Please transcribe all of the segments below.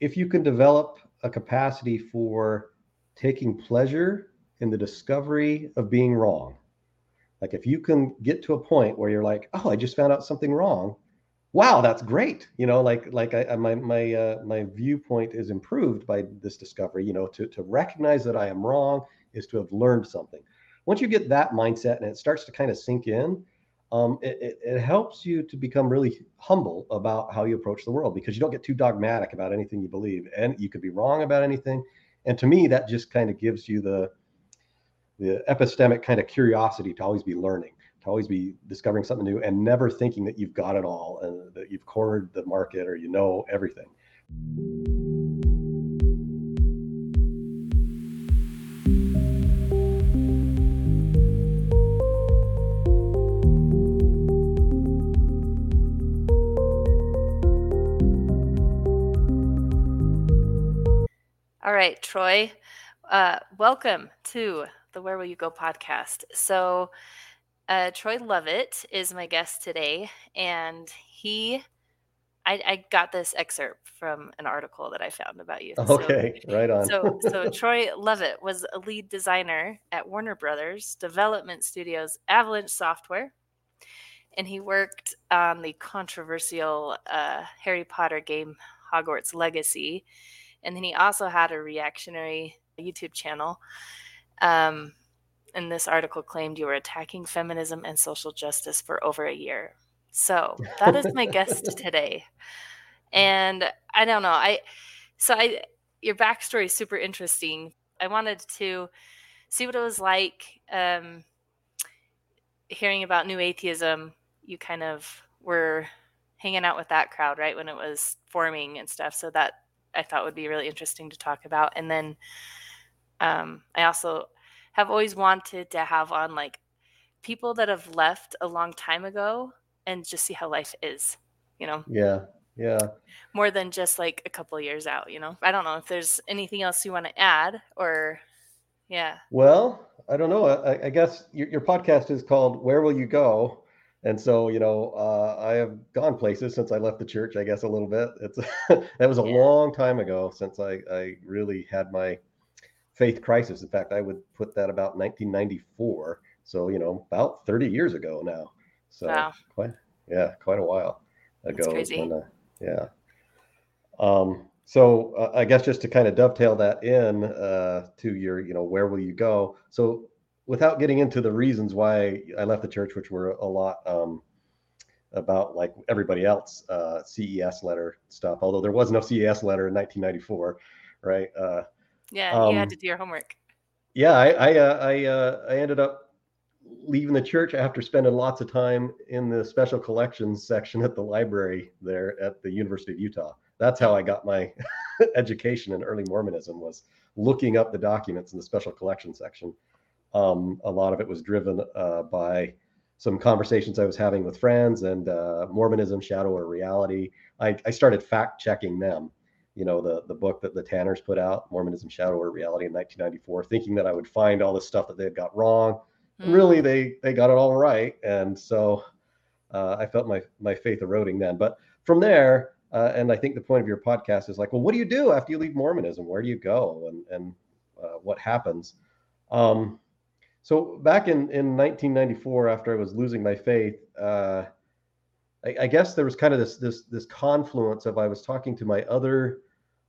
if you can develop a capacity for taking pleasure in the discovery of being wrong, like if you can get to a point where you're like, oh, I just found out something wrong. Wow, that's great. You know, like like I, my my uh, my viewpoint is improved by this discovery. You know, to to recognize that I am wrong is to have learned something. Once you get that mindset and it starts to kind of sink in, um, it, it, it, helps you to become really humble about how you approach the world because you don't get too dogmatic about anything you believe. And you could be wrong about anything. And to me that just kind of gives you the the epistemic kind of curiosity to always be learning to always be discovering something new and never thinking that you've got it all and that you've cornered the market or you know everything All right, Troy, uh, welcome to the Where Will You Go podcast. So, uh, Troy Leavitt is my guest today, and he, I, I, got this excerpt from an article that I found about you. Okay, so, right on. so, so Troy Leavitt was a lead designer at Warner Brothers Development Studios Avalanche Software, and he worked on the controversial uh, Harry Potter game Hogwarts Legacy and then he also had a reactionary YouTube channel. Um, and this article claimed you were attacking feminism and social justice for over a year. So that is my guest today. And I don't know. I so I your backstory is super interesting. I wanted to see what it was like um, hearing about new atheism. You kind of were hanging out with that crowd, right, when it was forming and stuff. So that I thought would be really interesting to talk about. And then um, I also have always wanted to have on like people that have left a long time ago and just see how life is, you know? Yeah. Yeah. More than just like a couple years out, you know? I don't know if there's anything else you want to add or, yeah. Well, I don't know. I, I guess your, your podcast is called Where Will You Go? And so you know uh, i have gone places since i left the church i guess a little bit. It's that was a yeah. long time ago since i i really had my faith crisis. In fact i would put that about 1994 so you know about 30 years ago now. So wow. quite yeah quite a while ago when, uh, yeah. Um so uh, i guess just to kind of dovetail that in uh, to your you know where will you go? So without getting into the reasons why I left the church, which were a lot um, about like everybody else, uh, CES letter stuff. Although there was no CES letter in 1994, right? Uh, yeah, um, you had um, to do your homework. Yeah, I I uh, I, uh, I ended up leaving the church after spending lots of time in the special collections section at the library there at the University of Utah. That's how I got my education in early Mormonism was looking up the documents in the special collection section. Um, a lot of it was driven uh, by some conversations I was having with friends and uh, Mormonism, Shadow or Reality. I, I, started fact checking them. You know, the the book that the Tanners put out, Mormonism, Shadow or Reality, in 1994, thinking that I would find all this stuff that they had got wrong. Mm. Really, they they got it all right, and so uh, I felt my my faith eroding then. But from there, uh, and I think the point of your podcast is like, well, what do you do after you leave Mormonism? Where do you go, and and uh, what happens? Um, so back in, in 1994, after I was losing my faith, uh, I, I, guess there was kind of this this this confluence of I was talking to my other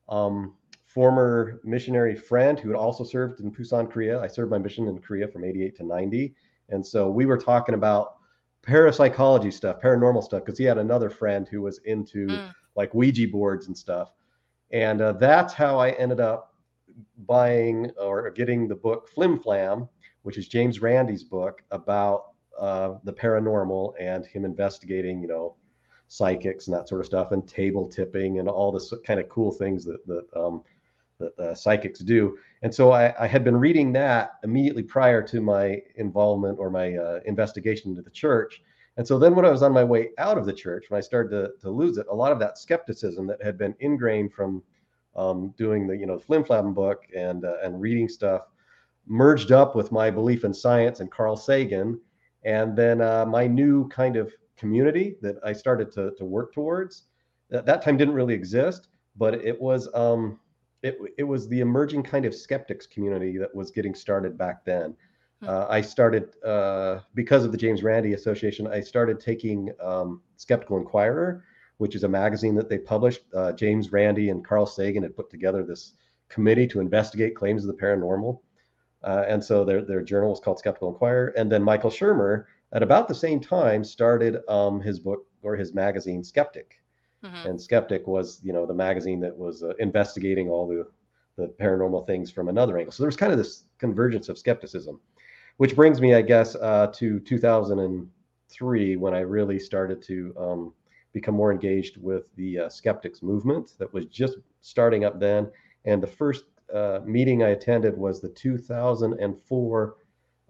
um, former missionary friend who had also served in Busan, Korea. I served my mission in Korea from 88 to 90, and so we were talking about parapsychology stuff, paranormal stuff, because he had another friend who was into mm. like Ouija boards and stuff, and uh, that's how I ended up buying or getting the book Flim Flam which is James Randi's book about uh, the paranormal and him investigating, you know, psychics and that sort of stuff, and table tipping and all this kind of cool things that that um, that uh, psychics do. And so I, I, had been reading that immediately prior to my involvement or my uh, investigation into the church. And so then when I was on my way out of the church, when I started to, to lose it, a lot of that skepticism that had been ingrained from um, doing the, you know, the Flim Flam book and, uh, and reading stuff merged up with my belief in science and Carl Sagan, and then uh, my new kind of community that I started to, to work towards. At that time didn't really exist, but it was um, it it was the emerging kind of skeptics community that was getting started back then. Hmm. Uh, I started uh, because of the James Randi Association. I started taking um, Skeptical Inquirer, which is a magazine that they published. Uh, James Randi and Carl Sagan had put together this committee to investigate claims of the paranormal, uh, and so their their journal was called Skeptical Inquirer. And then Michael Shermer, at about the same time, started um, his book or his magazine Skeptic, Mhm. and Skeptic was you know the magazine that was uh, investigating all the the paranormal things from another angle. So there was kind of this convergence of skepticism, which brings me, I guess, uh, to 2003 when I really started to um, become more engaged with the uh, skeptics movement that was just starting up then. And the first uh, meeting I attended was the 2004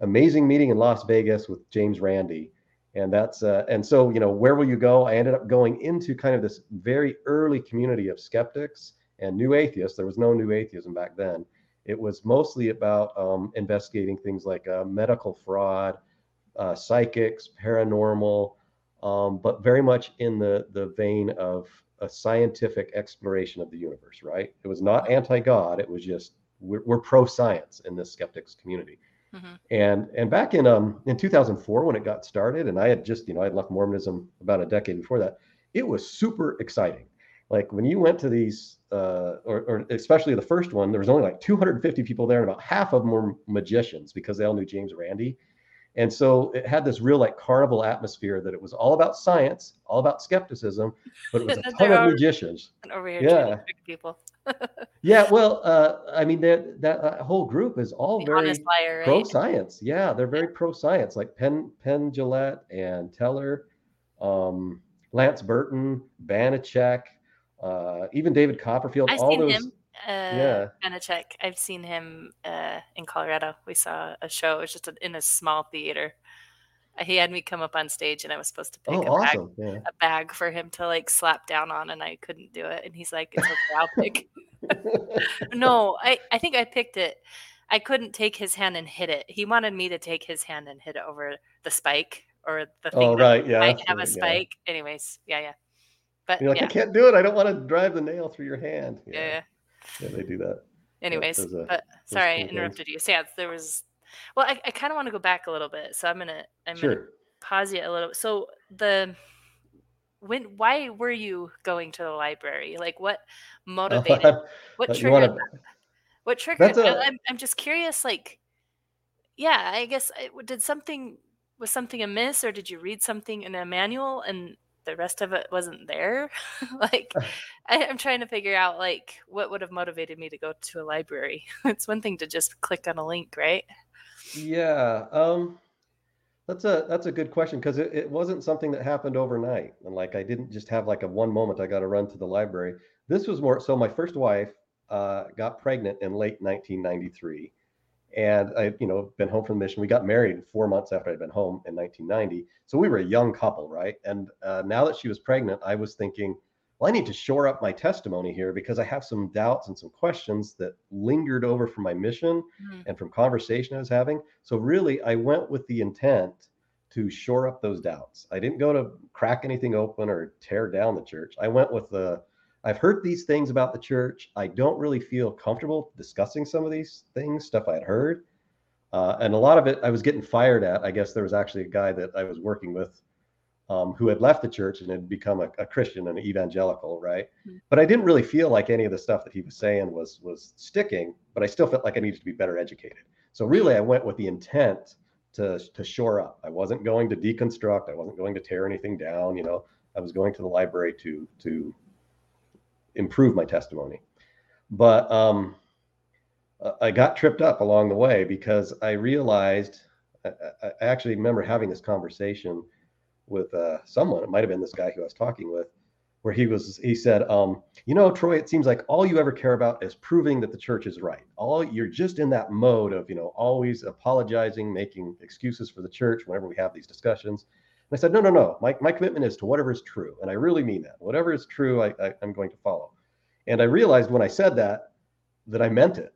amazing meeting in Las Vegas with James Randi. And that's uh, and so you know where will you go? I ended up going into kind of this very early community of skeptics and new atheists. There was no new atheism back then. It was mostly about um, investigating things like uh, medical fraud, uh, psychics, paranormal, um, but very much in the the vein of a scientific exploration of the universe. Right? It was not anti-God. It was just we're, we're pro-science in this skeptics community. Mhm. And and back in um in 2004 when it got started, and I had just you know I had left Mormonism about a decade before that. It was super exciting. Like when you went to these, uh, or, or especially the first one, there was only like 250 people there, and about half of them were magicians because they all knew James Randi. And so it had this real like carnival atmosphere that it was all about science, all about skepticism, but it was a ton of magicians. And over here Yeah. people. Yeah, well, uh, I mean that that uh, whole group is all The very liar, pro right? science. Yeah, they're very pro science, like Penn Penn Jillette and Teller, um, Lance Burton, Banachek, uh, even David Copperfield. I've all seen those. him. Uh, yeah. Banachek. I've seen him uh, in Colorado. We saw a show. It was just a, in a small theater. Uh, He had me come up on stage, and I was supposed to pick Oh, a, bag! Yeah. a bag for him to like slap down on, and I couldn't do it. And he's like, "It's okay, I'll pick." no, I I think I picked it. I couldn't take his hand and hit it. He wanted me to take his hand and hit it over the spike or the thing oh, that right. Yeah. that's have a right, yeah. spike. Anyways, yeah, yeah. But You're like, yeah, I can't do it. I don't want to drive the nail through your hand. yeah, yeah. Yeah, they do that. Anyways, those are- but sorry, I cool things. interrupted you. So yeah, there was. Well, I, I kind of want to go back a little bit, so I'm gonna I'm gonna Sure. pause you a little. So the when why were you going to the library? Like what motivated? what Uh, triggered? wanna- that? What triggered? That's I- a- I'm I'm just curious. Like, yeah, I guess I- did something was something amiss, or did you read something in a manual and the rest of it wasn't there? like, I, I'm trying to figure out like what would have motivated me to go to a library. it's one thing to just click on a link, right? Yeah, um, that's a that's a good question because it, it wasn't something that happened overnight. And like I didn't just have like a one moment I got to run to the library. This was more so my first wife uh, got pregnant in late 1993. And I, you know, been home from the mission. We got married four months after I'd been home in 1990. So we were a young couple, right? And uh, now that she was pregnant, I was thinking, well, I need to shore up my testimony here because I have some doubts and some questions that lingered over from my mission Mhm. and from conversation I was having. So really, I went with the intent to shore up those doubts. I didn't go to crack anything open or tear down the church. I went with the I've heard these things about the church. I don't really feel comfortable discussing some of these things, stuff I had heard. Uh, and a lot of it I was getting fired at. I guess there was actually a guy that I was working with um, who had left the church and had become a, a Christian and an evangelical, right? Mhm. But I didn't really feel like any of the stuff that he was saying was was sticking. But I still felt like I needed to be better educated. So really, I went with the intent to to shore up. I wasn't going to deconstruct. I wasn't going to tear anything down. You know, I was going to the library to to improve my testimony. But um, I got tripped up along the way because I realized. I I actually remember having this conversation with uh, someone. It might have been this guy who I was talking with, where he was. He said, um, "You know, Troy, it seems like all you ever care about is proving that the church is right. All you're just in that mode of, you know, always apologizing, making excuses for the church whenever we have these discussions." I said, "No, no, no. My my commitment is to whatever is true, and I really mean that. Whatever is true, I, I I'm going to follow." And I realized when I said that that I meant it.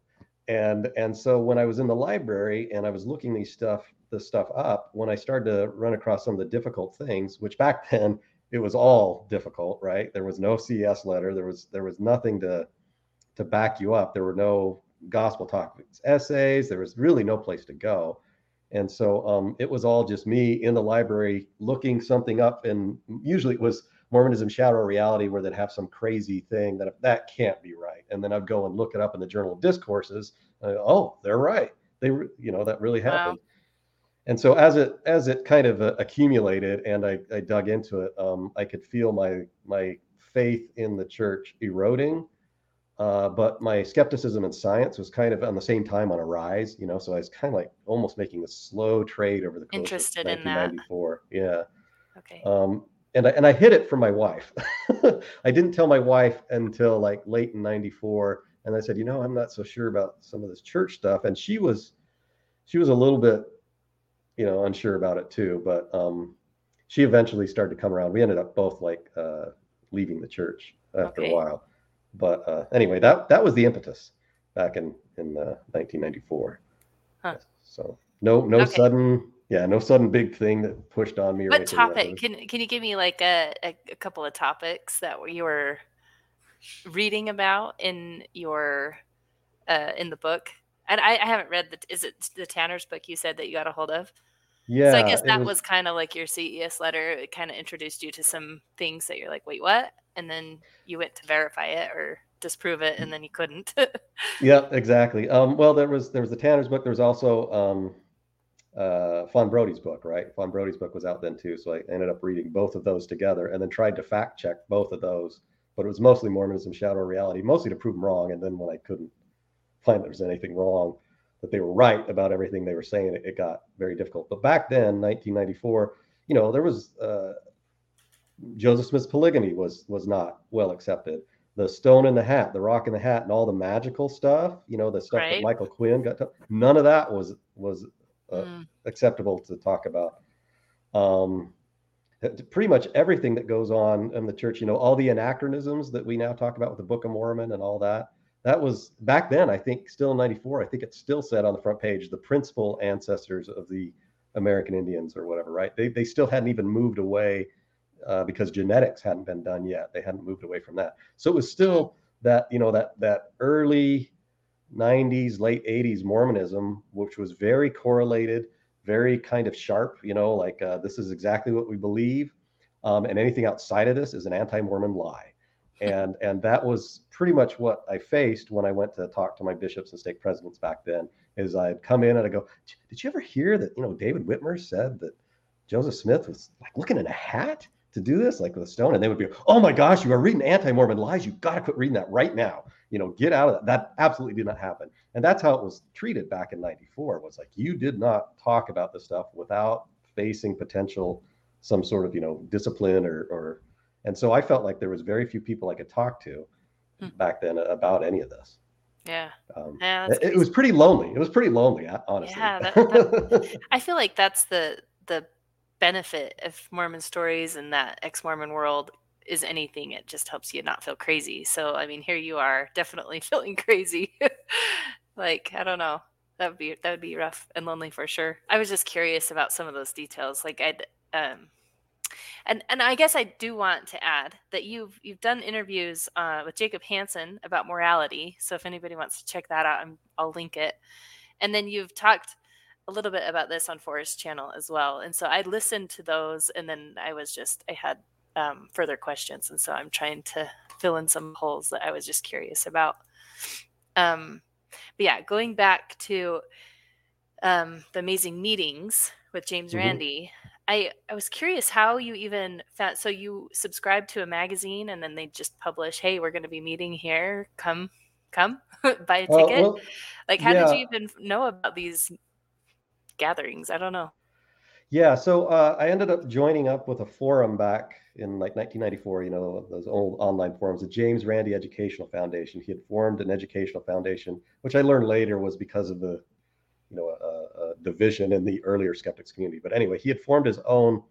And and so when I was in the library and I was looking these stuff this stuff up, when I started to run across some of the difficult things, which back then it was all difficult, right? There was no CES letter. There was there was nothing to to back you up. There were no gospel talk essays. There was really no place to go. And so um, it was all just me in the library looking something up. And usually it was Mormonism Shadow Reality, where they'd have some crazy thing that that can't be right. And then I'd go and look it up in the Journal of Discourses. oh, they're right. They, you know, that really happened. Wow. And so as it as it kind of uh, accumulated and I, I dug into it, um, I could feel my my faith in the church eroding uh, but my skepticism in science was kind of on the same time on a rise, you know. So I was kind of like almost making a slow trade over the course Interested of In that. Yeah. Okay. Um, and I, and I hid it from my wife. I didn't tell my wife until like late in '94, and I said, you know, I'm not so sure about some of this church stuff, and she was, she was a little bit, you know, unsure about it too. But um, she eventually started to come around. We ended up both like uh, leaving the church after okay. a while but uh, anyway, that that was the impetus back in in uh, 1994. Huh. So no no okay. sudden yeah no sudden big thing that pushed on me. What topic can can you give me like a, a, a couple of topics that you were reading about in your uh, in the book? And I, I haven't read the is it the Tanner's book you said that you got a hold of? Yeah. So I guess that was, was kind of like your CES letter. It kind of introduced you to some things that you're like, wait, what? And then you went to verify it or disprove it, and then you couldn't. yeah, exactly. Um, well, there was there was the Tanner's book. There was also um, uh, Fawn Brodie's book, right? Fawn Brodie's book was out then too. So I ended up reading both of those together, and then tried to fact check both of those. But it was mostly Mormonism, Shadow Reality, mostly to prove them wrong. And then when I couldn't find there was anything wrong, that they were right about everything they were saying, it, it got very difficult. But back then, 1994, you know, there was uh, Joseph Smith's polygamy was was not well accepted. The stone in the hat, the rock in the hat, and all the magical stuff, you know, the stuff right. that Michael Quinn got, to, none of that was was uh, mm. acceptable to talk about. Um, pretty much everything that goes on in the church, you know, all the anachronisms that we now talk about with the Book of Mormon and all that that was back then i think still in 94 i think it still said on the front page the principal ancestors of the american indians or whatever right they, they still hadn't even moved away uh, because genetics hadn't been done yet they hadn't moved away from that so it was still that you know that that early 90s late 80s mormonism which was very correlated very kind of sharp you know like uh, this is exactly what we believe um, and anything outside of this is an anti-mormon lie and and that was pretty much what I faced when I went to talk to my bishops and stake presidents back then. Is I'd come in and I go, "Did you ever hear that? You know, David Whitmer said that Joseph Smith was like looking in a hat to do this, like with stone." And they would be, "Oh my gosh, you are reading anti-Mormon lies. You got to quit reading that right now. You know, get out of that." That absolutely did not happen, and that's how it was treated back in '94. Was like you did not talk about this stuff without facing potential some sort of you know discipline or or and so I felt like there was very few people I could talk to hmm. back then about any of this. Yeah. Um, yeah it, it, was pretty lonely. It was pretty lonely, honestly. Yeah. That, that, I feel like that's the, the benefit of Mormon stories and that ex Mormon world is anything. It just helps you not feel crazy. So, I mean, here you are definitely feeling crazy. like, I don't know. That would be, that would be rough and lonely for sure. I was just curious about some of those details. Like I'd, um, and and I guess I do want to add that you've you've done interviews uh, with Jacob Hansen about morality. So if anybody wants to check that out, i will link it. And then you've talked a little bit about this on Forest Channel as well. And so I listened to those, and then I was just I had um, further questions, and so I'm trying to fill in some holes that I was just curious about. Um, but yeah, going back to um, the amazing meetings with James mm-hmm. Randi. I I was curious how you even found. So you subscribe to a magazine, and then they just publish, "Hey, we're going to be meeting here. Come, come, buy a ticket." well, like, how yeah. did you even know about these gatherings? I don't know. Yeah, so uh, I ended up joining up with a forum back in like 1994. You know, those old online forums, the James Randi Educational Foundation. He had formed an educational foundation, which I learned later was because of the you know a, a, division in the earlier skeptics community. But anyway, he had formed his own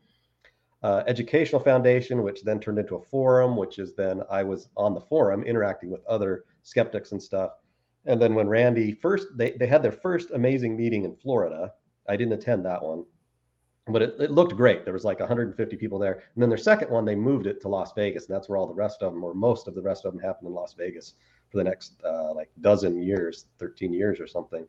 uh, educational foundation, which then turned into a forum, which is then I was on the forum interacting with other skeptics and stuff. And then when Randi first they they had their first amazing meeting in Florida. I didn't attend that one. but it, it looked great. There was like 150 people there. And then their second one, they moved it to Las Vegas, and that's where all the rest of them, or most of the rest of them, happened in Las Vegas for the next uh, like dozen years, 13 years or something.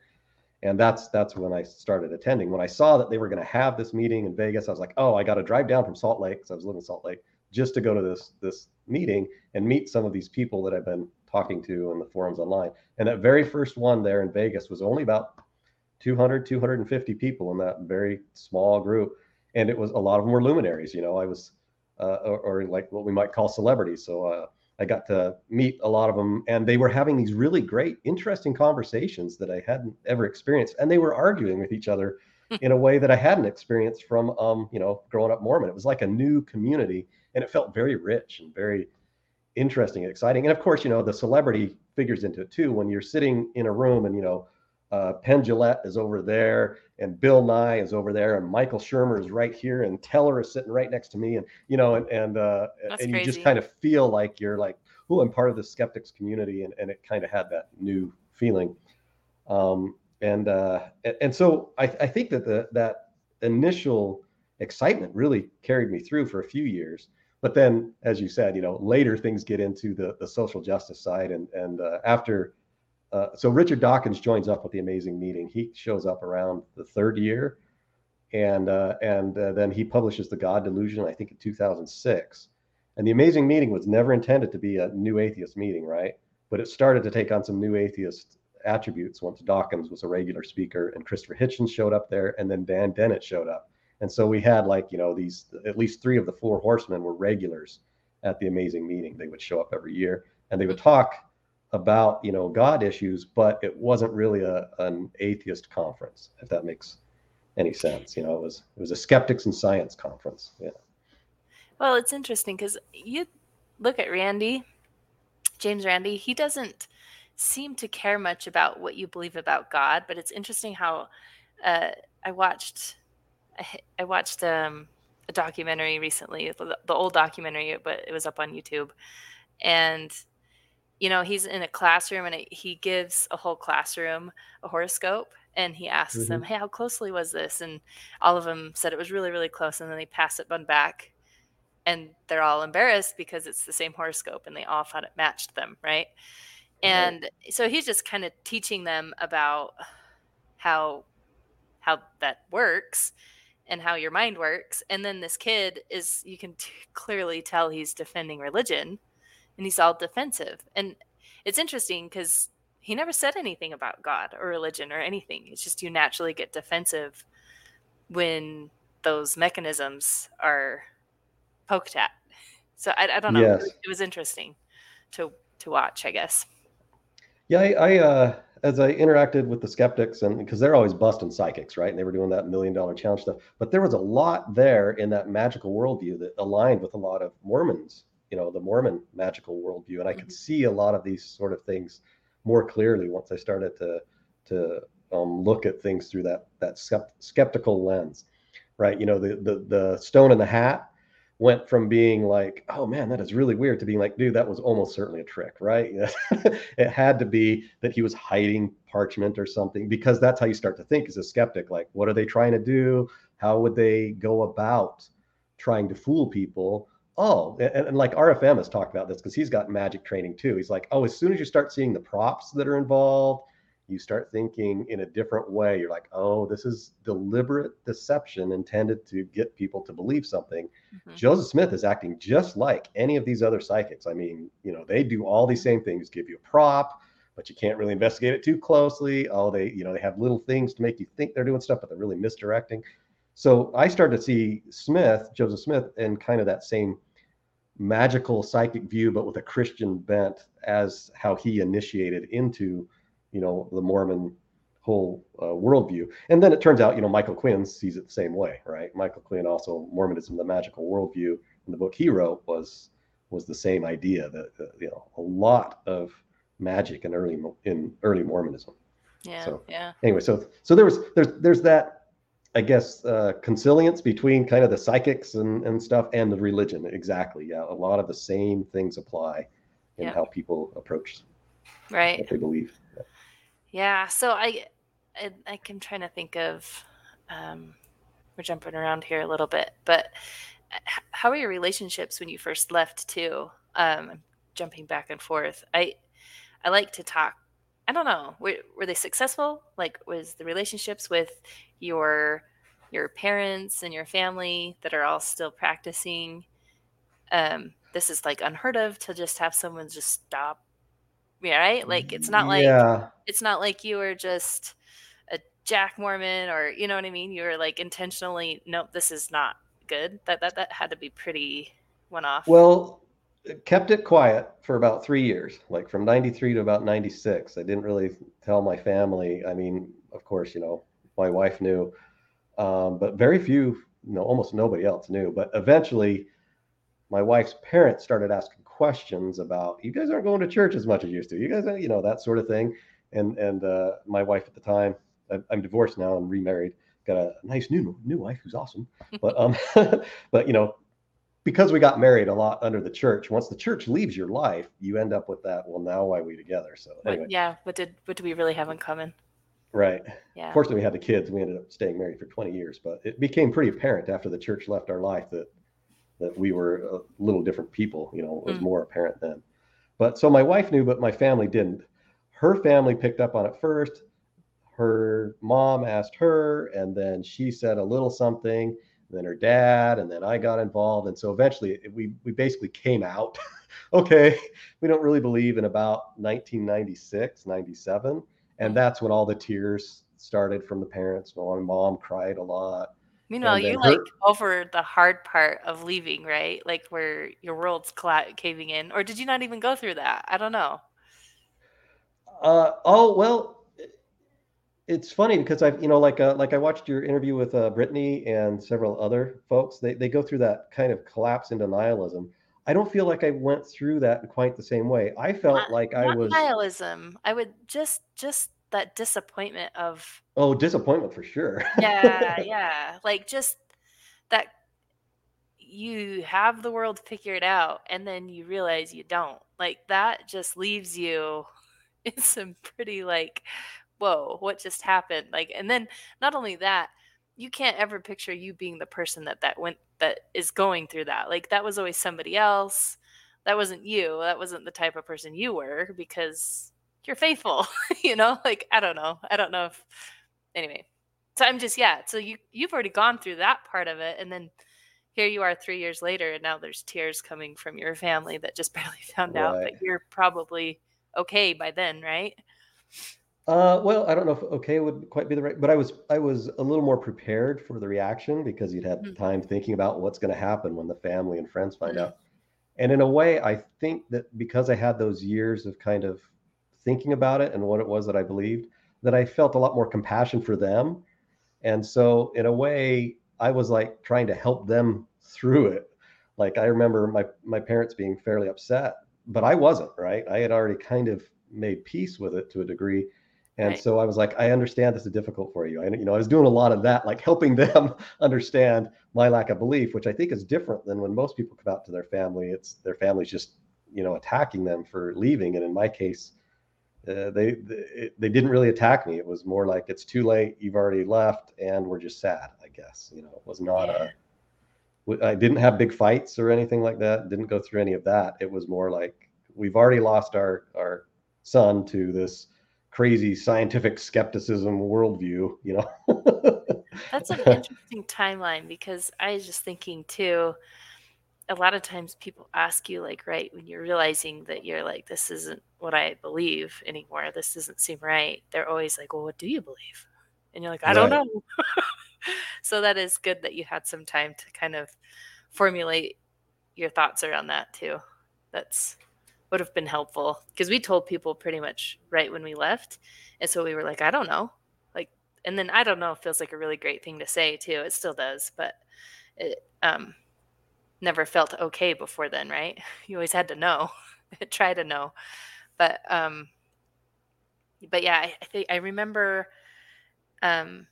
And that's that's when I started attending. When I saw that they were going to have this meeting in Vegas, I was like, oh, I got to drive down from Salt Lake because I was living in Salt Lake just to go to this this meeting and meet some of these people that I've been talking to in the forums online. And that very first one there in Vegas was only about 200, 250 people in that very small group. And it was a lot of them were luminaries. You know, I was, uh, or, or, like what we might call celebrities. So uh, I got to meet a lot of them, and they were having these really great, interesting conversations that I hadn't ever experienced. And they were arguing with each other in a way that I hadn't experienced from, um, you know, growing up Mormon. It was like a new community, and it felt very rich and very interesting and exciting. And of course, you know, the celebrity figures into it too. When you're sitting in a room and you know uh, Penn Jillette is over there, and Bill Nye is over there, and Michael Shermer is right here, and Teller is sitting right next to me, and you know, and and uh, and you just kind of feel like you're like, oh, I'm part of the skeptics community, and and it kind of had that new feeling, um, and uh, and so I, I think that the that initial excitement really carried me through for a few years. But then, as you said, you know, later things get into the the social justice side, and and uh, after uh, so Richard Dawkins joins up with the amazing meeting. He shows up around the third year, and uh, and uh, then he publishes the God Delusion. I think in 2006. And the amazing meeting was never intended to be a new atheist meeting, right? But it started to take on some new atheist attributes once Dawkins was a regular speaker, and Christopher Hitchens showed up there, and then Dan Dennett showed up. And so we had like you know these at least three of the four horsemen were regulars at the amazing meeting. They would show up every year, and they would talk about you know God issues, but it wasn't really a an atheist conference, if that makes any sense. You know, it was it was a skeptics and science conference. Yeah. Well, it's interesting because you look at Randi, James Randi. He doesn't seem to care much about what you believe about God, but it's interesting how uh, I watched I watched um, a documentary recently, the, the old documentary, but it was up on YouTube, and you know, he's in a classroom and he gives a whole classroom a horoscope and he asks mm-hmm. them, Hey, how closely was this? And all of them said it was really, really close. And then they pass it one back and they're all embarrassed because it's the same horoscope and they all thought it matched them. Right. And right. so he's just kind of teaching them about how, how that works and how your mind works. And then this kid is, you can t- clearly tell he's defending religion and he's all defensive. And it's interesting because he never said anything about God or religion or anything. It's just you naturally get defensive when those mechanisms are poked at. So I, I don't know. Yes. It was interesting to to watch, I guess. Yeah, I, I uh, as I interacted with the skeptics, and because they're always busting psychics, right? And they were doing that million dollar challenge stuff. But there was a lot there in that magical worldview that aligned with a lot of Mormons you know the Mormon magical worldview, and I could mm-hmm. see a lot of these sort of things more clearly once I started to to um, look at things through that that skeptical lens, right? You know, the the the stone in the hat went from being like, oh man, that is really weird, to being like, dude, that was almost certainly a trick, right? it had to be that he was hiding parchment or something, because that's how you start to think as a skeptic. Like, what are they trying to do? How would they go about trying to fool people? Oh, and, and, like RFM has talked about this because he's got magic training too. He's like, oh, as soon as you start seeing the props that are involved, you start thinking in a different way. You're like, oh, this is deliberate deception intended to get people to believe something. Mm-hmm. Joseph Smith is acting just like any of these other psychics. I mean, you know, they do all these same things, give you a prop, but you can't really investigate it too closely. Oh, they, you know, they have little things to make you think they're doing stuff, but they're really misdirecting. So I started to see Smith, Joseph Smith, in kind of that same magical psychic view, but with a Christian bent, as how he initiated into, you know, the Mormon whole uh, worldview. And then it turns out, you know, Michael Quinn sees it the same way, right? Michael Quinn also Mormonism, the magical worldview, in the book he wrote was was the same idea that uh, you know a lot of magic in early in early Mormonism. Yeah. So, yeah. Anyway, so so there was there's there's that I guess uh, consilience between kind of the psychics and, and stuff and the religion. Exactly. Yeah. A lot of the same things apply in yeah. how people approach right what they believe. Yeah. yeah so I, I, I am trying to think of, um, we're jumping around here a little bit, but how are your relationships when you first left too? Um, jumping back and forth. I I like to talk. I don't know. Were, were they successful? Like, was the relationships with your your parents and your family that are all still practicing? Um, this is like unheard of to just have someone just stop. Yeah, right. Like, it's not like yeah. it's not like you were just a Jack Mormon or you know what I mean. You were like intentionally, nope, this is not good. That that that had to be pretty one off. Well, kept it quiet for about three years, like from 93 to about 96. I didn't really tell my family. I mean, of course, you know, my wife knew, um, but very few, you know, almost nobody else knew. But eventually, my wife's parents started asking questions about, you guys aren't going to church as much as you used to. You guys, you know, that sort of thing. And, and uh, my wife at the time, I'm divorced now and remarried, got a nice new new wife who's awesome. But um, but you know, because we got married a lot under the church, once the church leaves your life, you end up with that. Well, now why are we together? So anyway. yeah, what did what do we really have in common? Right. Yeah. Fortunately, we had the kids. We ended up staying married for 20 years, but it became pretty apparent after the church left our life that that we were a little different people. You know, it was Mm. more apparent then. But so my wife knew, but my family didn't. Her family picked up on it first. Her mom asked her, and then she said a little something. Then her dad, and then I got involved, and so eventually it- we we basically came out. okay, we don't really believe in about 1996, 97, and that's when all the tears started from the parents. My mom cried a lot. Meanwhile, you like over the hard part of leaving, right? Like where your world's cla- caving in, or did you not even go through that? I don't know. Uh, oh well, it's funny because I've you know like uh, like I watched your interview with uh, Brittany and several other folks. They they go through that kind of collapse into nihilism. I don't feel like I went through that in quite the same way. I felt Not, like I was nihilism. I would just just that disappointment of oh disappointment for sure. yeah, yeah, like just that you have the world figured out and then you realize you don't. Like that just leaves you in some pretty like whoa, what just happened? Like and then not only that, you can't ever picture you being the person that that went that is going through that. Like that was always somebody else. That wasn't you. That wasn't the type of person you were because you're faithful, you know? Like I don't know. I don't know if anyway. So I'm just yeah, so you you've already gone through that part of it and then here you are 3 years later and now there's tears coming from your family that just barely found out Right. but you're probably okay by then, right? Uh, well, I don't know if okay would quite be the right, but I was I was a little more prepared for the reaction because you'd had Mhm. time thinking about what's going to happen when the family and friends find Mhm. out. And in a way, I think that because I had those years of kind of thinking about it and what it was that I believed, that I felt a lot more compassion for them. And so in a way, I was like trying to help them through it. Like I remember my my parents being fairly upset, but I wasn't, right? I had already kind of made peace with it to a degree. And Right. so I was like, I understand this is difficult for you. I, you know, I was doing a lot of that, like helping them understand my lack of belief, which I think is different than when most people come out to their family. It's their family's just, you know, attacking them for leaving. And in my case, uh, they they, didn't really attack me. It was more like it's too late. You've already left, and we're just sad. I guess you know, it was not Yeah. a. I didn't have big fights or anything like that. Didn't go through any of that. It was more like we've already lost our our son to this crazy scientific skepticism worldview. You know. That's an interesting timeline because I was just thinking too. A lot of times people ask you, like, right when you're realizing that you're like, this isn't what I believe anymore. This doesn't seem right. They're always like, well, what do you believe? And you're like, I don't know. so that is good that you had some time to kind of formulate your thoughts around that too. That's would have been helpful because we told people pretty much right when we left. And so we were like, I don't know. Like, and then I don't know feels like a really great thing to say too. It still does, but it um never felt okay before then, right? You always had to know, try to know. But um but yeah, I, I think I remember um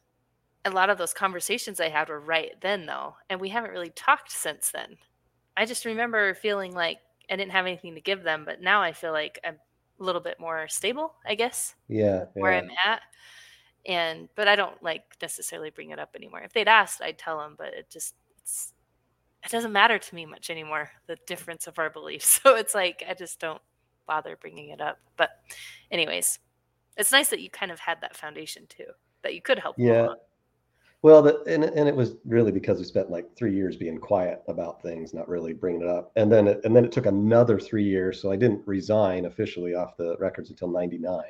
a lot of those conversations I had were right then though, and we haven't really talked since then. I just remember feeling like I didn't have anything to give them, but now I feel like I'm a little bit more stable, I guess, yeah. where yeah. I'm at. and but I don't like necessarily bring it up anymore. If they'd asked, I'd tell them, but it just it's it doesn't matter to me much anymore the difference of our beliefs. So it's like I just don't bother bringing it up. But anyways, it's nice that you kind of had that foundation too, that you could help. Yeah. Well, the, and and it was really because we spent like three years being quiet about things, not really bringing it up, and then it, and then it took another three years. So I didn't resign officially off the records until '99.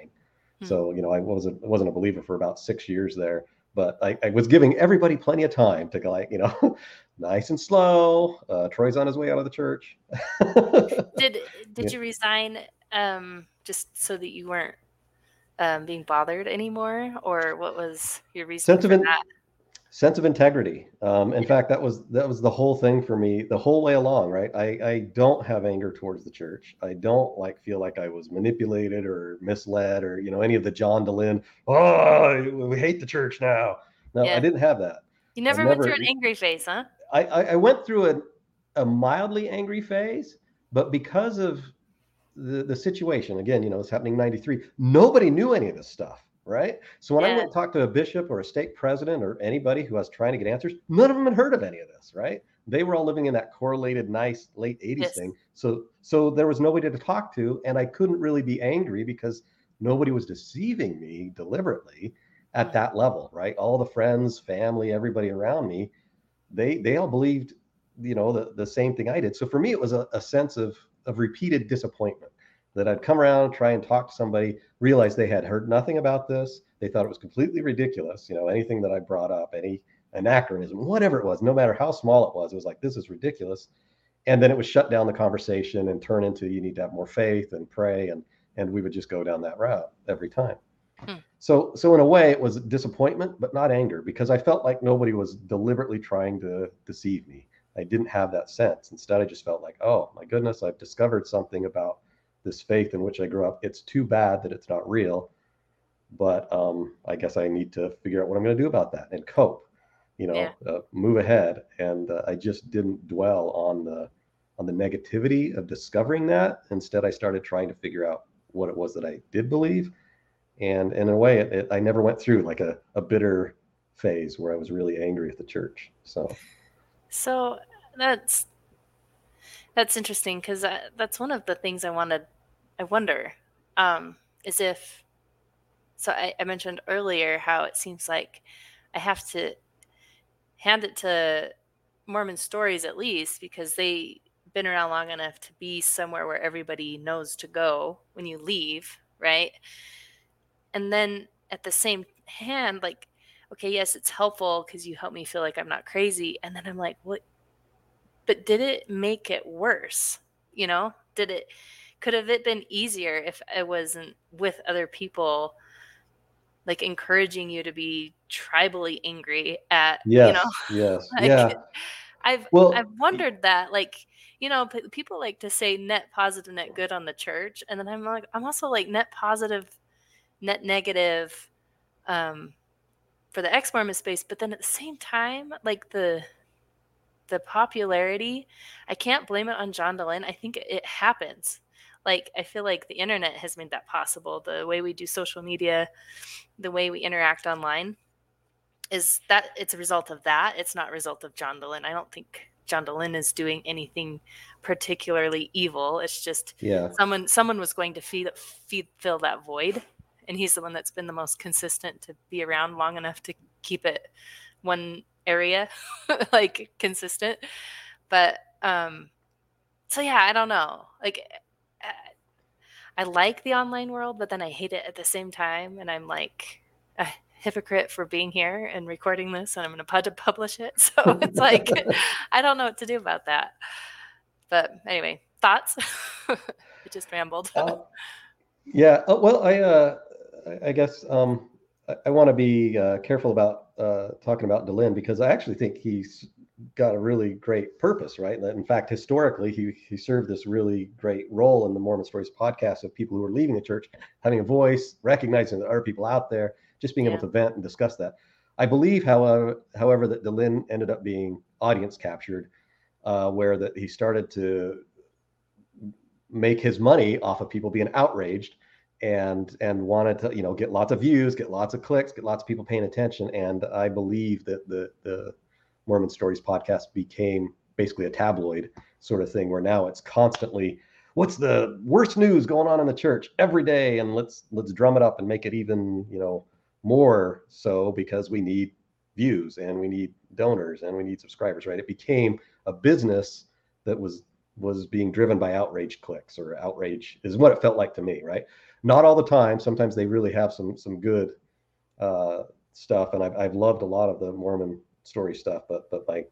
Hmm. So you know I wasn't wasn't a believer for about six years there, but I, I was giving everybody plenty of time to go like you know, nice and slow. Uh, Troy's on his way out of the church. did did yeah. you resign um, just so that you weren't um, being bothered anymore, or what was your reason sense for that? Sense of integrity. Um, in yeah. fact, that was that was the whole thing for me the whole way along. Right, I I don't have anger towards the church. I don't like feel like I was manipulated or misled or you know any of the John Dehlin. Oh, we hate the church now. No, yeah. I didn't have that. You never, never went through an angry phase, huh? I, I, I went through a, a mildly angry phase, but because of the, the situation again you know it's happening 93 nobody knew any of this stuff right so when yeah. i went and talked to a bishop or a stake president or anybody who was trying to get answers none of them had heard of any of this right they were all living in that correlated nice late 80s yes. thing so so there was nobody to talk to and i couldn't really be angry because nobody was deceiving me deliberately at mm. that level right all the friends family everybody around me they they all believed you know the, the same thing i did so for me it was a, a sense of of repeated disappointment that I'd come around, try and talk to somebody, realize they had heard nothing about this. They thought it was completely ridiculous. You know, anything that I brought up, any anachronism, whatever it was, no matter how small it was, it was like, this is ridiculous. And then it would shut down the conversation and turn into you need to have more faith and pray. And, and we would just go down that route every time. Hmm. So, so in a way, it was disappointment, but not anger, because I felt like nobody was deliberately trying to deceive me. I didn't have that sense. Instead, I just felt like, oh my goodness, I've discovered something about this faith in which I grew up. It's too bad that it's not real, but um, I guess I need to figure out what I'm going to do about that and cope. You know, yeah. uh, move ahead. And uh, I just didn't dwell on the on the negativity of discovering that. Instead, I started trying to figure out what it was that I did believe. And, and in a way, it, it, I never went through like a, a bitter phase where I was really angry at the church. So. So that's that's interesting because that's one of the things I wanted. I wonder um, is if so. I, I mentioned earlier how it seems like I have to hand it to Mormon stories at least because they been around long enough to be somewhere where everybody knows to go when you leave, right? And then at the same hand, like okay, yes, it's helpful because you help me feel like I'm not crazy. And then I'm like, what? But did it make it worse? You know, did it, could have it been easier if it wasn't with other people, like encouraging you to be tribally angry at, yes, you know? Yes. like, yeah. I've, well, I've wondered that, like, you know, people like to say net positive, net good on the church. And then I'm like, I'm also like net positive, net negative, um, for the ex Mormon space, but then at the same time, like the the popularity, I can't blame it on John Dehlin. I think it happens. Like I feel like the internet has made that possible. The way we do social media, the way we interact online, is that it's a result of that. It's not a result of John Dehlin. I don't think John Dehlin is doing anything particularly evil. It's just yeah. someone someone was going to feed, feed fill that void and he's the one that's been the most consistent to be around long enough to keep it one area like consistent but um so yeah i don't know like i like the online world but then i hate it at the same time and i'm like a hypocrite for being here and recording this and i'm going to put to publish it so it's like i don't know what to do about that. But anyway thoughts? I just rambled. Uh, yeah uh, well i uh I guess um, I, I want to be uh, careful about uh, talking about Dehlin because I actually think he's got a really great purpose, right? That in fact, historically, he he served this really great role in the Mormon Stories podcast of people who are leaving the church, having a voice, recognizing that there are people out there, just being yeah. able to vent and discuss that. I believe, however, however, that Dehlin ended up being audience captured, uh, where that he started to make his money off of people being outraged and and wanted to you know get lots of views, get lots of clicks, get lots of people paying attention. And I believe that the the Mormon Stories podcast became basically a tabloid sort of thing, where now it's constantly what's the worst news going on in the church every day, and let's let's drum it up and make it even you know more so because we need views and we need donors and we need subscribers, right? It became a business that was was being driven by outrage clicks or outrage is what it felt like to me, right? Not all the time. Sometimes they really have some some good uh, stuff, and I've I've loved a lot of the Mormon story stuff, but but like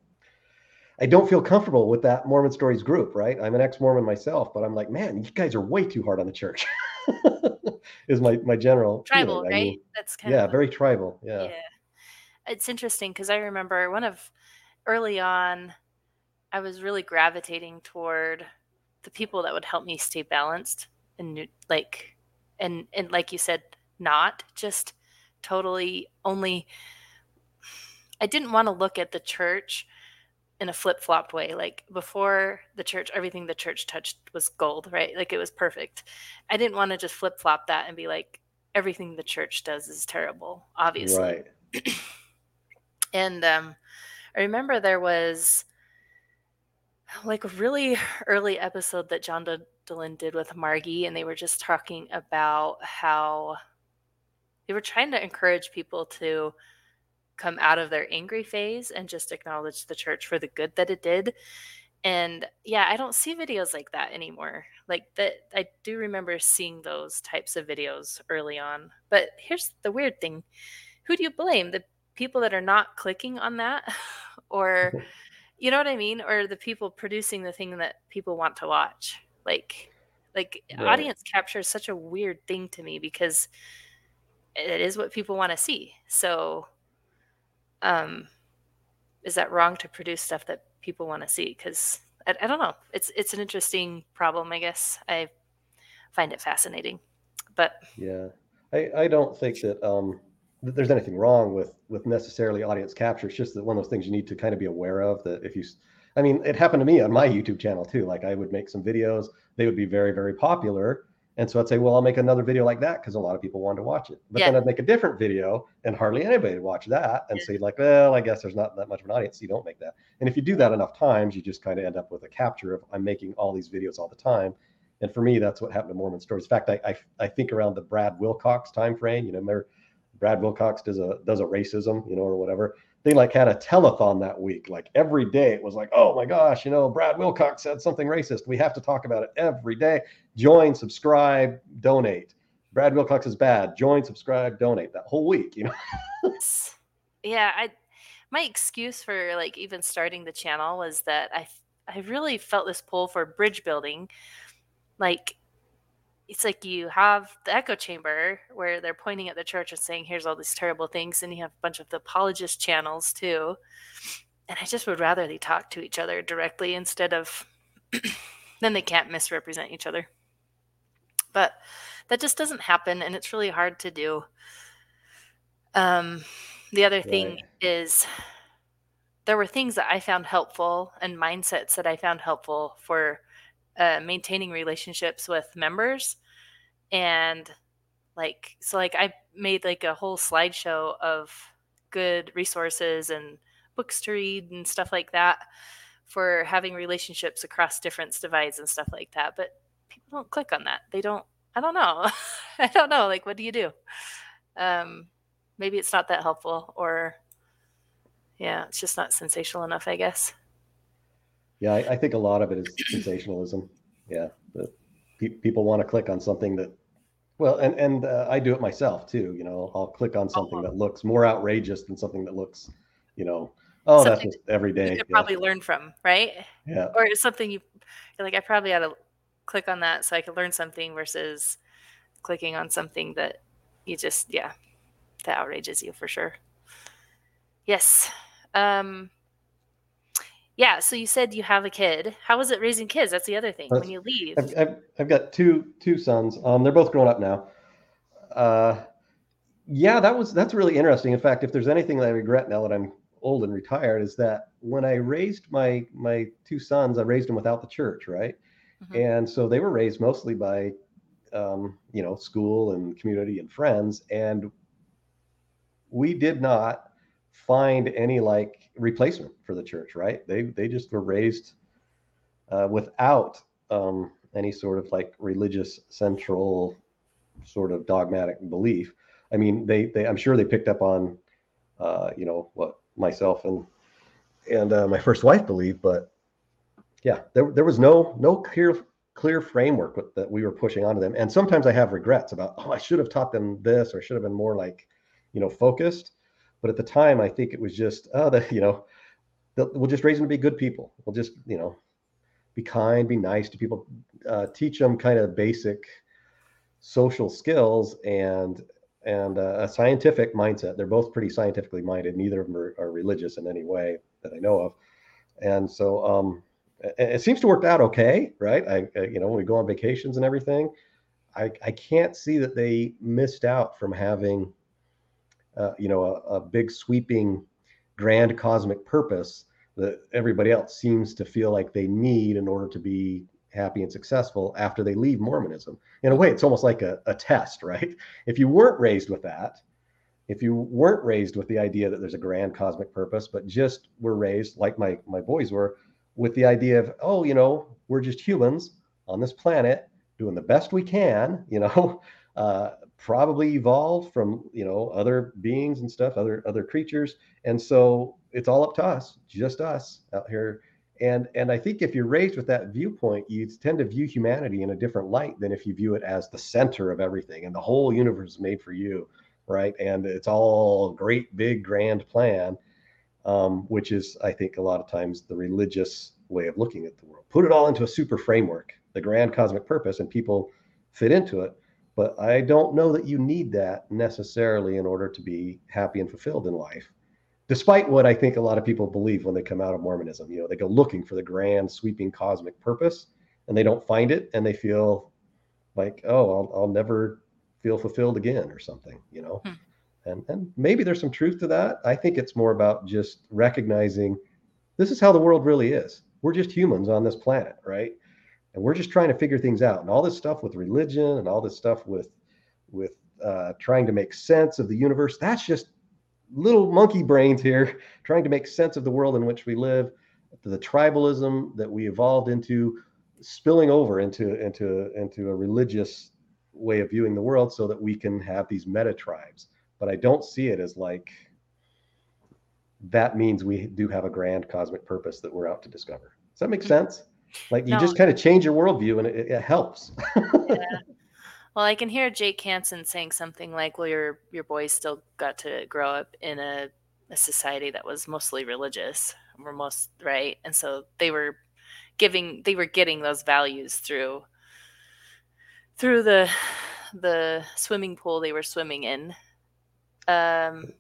I don't feel comfortable with that Mormon stories group, right? I'm an ex-Mormon myself, but I'm like, man, you guys are way too hard on the church. is my my general tribal, feeling. right? I mean, That's kind yeah, of very tribal. Yeah. yeah. It's interesting because I remember one of early on, I was really gravitating toward the people that would help me stay balanced and like, and and like you said, not just totally only. I didn't want to look at the church in a flip flopped way. Like before the church, everything the church touched was gold, right? Like it was perfect. I didn't want to just flip flop that and be like, everything the church does is terrible, obviously. Right. And um, I remember there was like a really early episode that John D- Dehlin did with Margie, and they were just talking about how they were trying to encourage people to come out of their angry phase and just acknowledge the church for the good that it did. And yeah, I don't see videos like that anymore. Like that, I do remember seeing those types of videos early on. But here's the weird thing who do you blame? The people that are not clicking on that? or, you know what I mean? Or the people producing the thing that people want to watch? Like, like Right. audience capture is such a weird thing to me because it is what people want to see. So, um, is that wrong to produce stuff that people want to see? Because I, I don't know. It's it's an interesting problem, I guess. I find it fascinating, but Yeah, I, I don't think that um, that there's anything wrong with with necessarily audience capture. It's just that one of those things you need to kind of be aware of. That if you, I mean, it happened to me on my YouTube channel too. Like I would make some videos, they would be very very popular, and so I'd say, well, I'll make another video like that because a lot of people wanted to watch it. But then I'd make a different video, and hardly anybody would watch that, and Yeah. so you'd like, well, I guess there's not that much of an audience, so you don't make that. And if you do that enough times, you just kind of end up with a capture of I'm making all these videos all the time. And for me, that's what happened to Mormon Stories. In fact, I, I, I think around the Brad Wilcox time frame, you know, remember Brad Wilcox does a does a racism, you know, or whatever. They like had a telethon that week. Like every day it was like, oh my gosh, you know, Brad Wilcox said something racist. We have to talk about it every day. Join, subscribe, donate. Brad Wilcox is bad. Join, subscribe, donate. That whole week, you know. yeah, I my excuse for like even starting the channel was that I I really felt this pull for bridge building. Like it's like you have the echo chamber where they're pointing at the church and saying here's all these terrible things and you have a bunch of the apologist channels too. And I just would rather they talk to each other directly instead of then they can't misrepresent each other. But that just doesn't happen and it's really hard to do. Um the other thing is there were things that I found helpful and mindsets that I found helpful for uh, maintaining relationships with members. And like, so like I made like a whole slideshow of good resources and books to read and stuff like that for having relationships across different divides and stuff like that. But people don't click on that. They don't, I don't know. I don't know. Like, what do you do? Um, maybe it's not that helpful or yeah, it's just not sensational enough, I guess. Yeah, I, I think a lot of it is sensationalism. Yeah, the, pe- people want to click on something that, well, and and uh, I do it myself too. You know, I'll click on something that looks more outrageous than something that looks, you know, oh, that's Something just every You could Yeah, probably learn from, right? yeah, Or it's something you you're like, I probably ought to click on that so I could learn something versus clicking on something that you just, yeah, that outrages you for sure. Yes. Um, yeah. So you said you have a kid. How was it raising kids? That's the other thing. When you leave, I've, I've I've got two two sons. Um, they're both grown up now. Uh, yeah, that was that's really interesting. In fact, if there's anything that I regret now that I'm old and retired, is that when I raised my my two sons, I raised them without the church, right? Mhm. And so they were raised mostly by um, you know, school and community and friends, and we did not find any like replacement for the church. Right? They they just were raised uh, without um, any sort of like religious central sort of dogmatic belief. I mean, they they I'm sure they picked up on uh, you know what myself and and uh, my first wife believed, but yeah, there there was no no clear clear framework that we were pushing onto them. And sometimes I have regrets about oh I should have taught them this or should have been more like you know focused. But at the time, I think it was just oh the you know we'll just raise them to be good people. We'll just you know be kind, be nice to people, uh, teach them kind of basic social skills and and uh, a scientific mindset. They're both pretty scientifically minded. Neither of them are, are religious in any way that I know of. And so um, it, it, seems to work out okay, right? I, I, you know, when we go on vacations and everything, I, I can't see that they missed out from having, uh, you know, a, a big sweeping, grand cosmic purpose that everybody else seems to feel like they need in order to be happy and successful after they leave Mormonism. In a way, it's almost like a, a test, right? If you weren't raised with that, if you weren't raised with the idea that there's a grand cosmic purpose, but just were raised like my my boys were, with the idea of, oh, you know, we're just humans on this planet doing the best we can, you know, uh, probably evolved from you know other beings and stuff, other other creatures, and so it's all up to us, just us out here. And and i think if you're raised with that viewpoint you tend to view humanity in a different light than if you view it as the center of everything and the whole universe is made for you right? And it's all great big grand plan um, which is i think a lot of times the religious way of looking at the world. Put it all into a super framework the grand cosmic purpose and people fit into it but i don't know that you need that necessarily in order to be happy and fulfilled in life despite what I think a lot of people believe when they come out of Mormonism. You know, they go looking for the grand, sweeping cosmic purpose and they don't find it and they feel like, oh, I'll, I'll never feel fulfilled again or something, you know? Hmm. And, and maybe there's some truth to that. I think it's more about just recognizing this is how the world really is. We're just humans on this planet, right? And we're just trying to figure things out. And all this stuff with religion and all this stuff with with uh, trying to make sense of the universe, that's just little monkey brains here trying to make sense of the world in which we live, the tribalism that we evolved into, spilling over into into into a religious way of viewing the world, so that we can have these meta tribes. But I don't see it as like that means we do have a grand cosmic purpose that we're out to discover. Does that make mm-hmm. sense? Like you no. just kind of change your worldview and it, it helps. yeah. Well, I can hear Jake Hansen saying something like, "Well, your your boys still got to grow up in a, a society that was mostly religious, were most right, and so they were giving they were getting those values through through the the swimming pool they were swimming in." Um,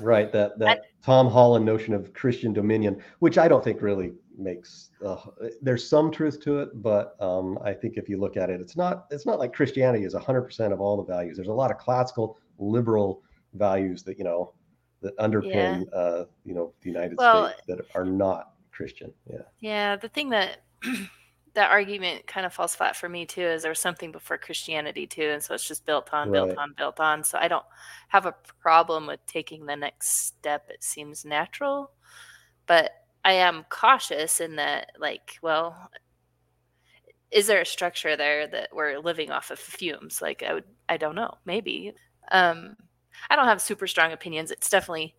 right. That that I, Tom Holland notion of Christian dominion, which I don't think really makes uh, there's some truth to it but um, i think if you look at it it's not it's not like christianity is 100% of all the values. There's a lot of classical liberal values that you know that underpin yeah. uh, you know the united well, states that are not christian. Yeah. Yeah the thing that that argument kind of falls flat for me too is there's something before christianity too and so it's just built on right. built on built on. So i don't have a problem with taking the next step it seems natural. But I am cautious in that, like, well, is there a structure there that we're living off of fumes? Like, I would, I don't know, maybe. Um, I don't have super strong opinions. It's definitely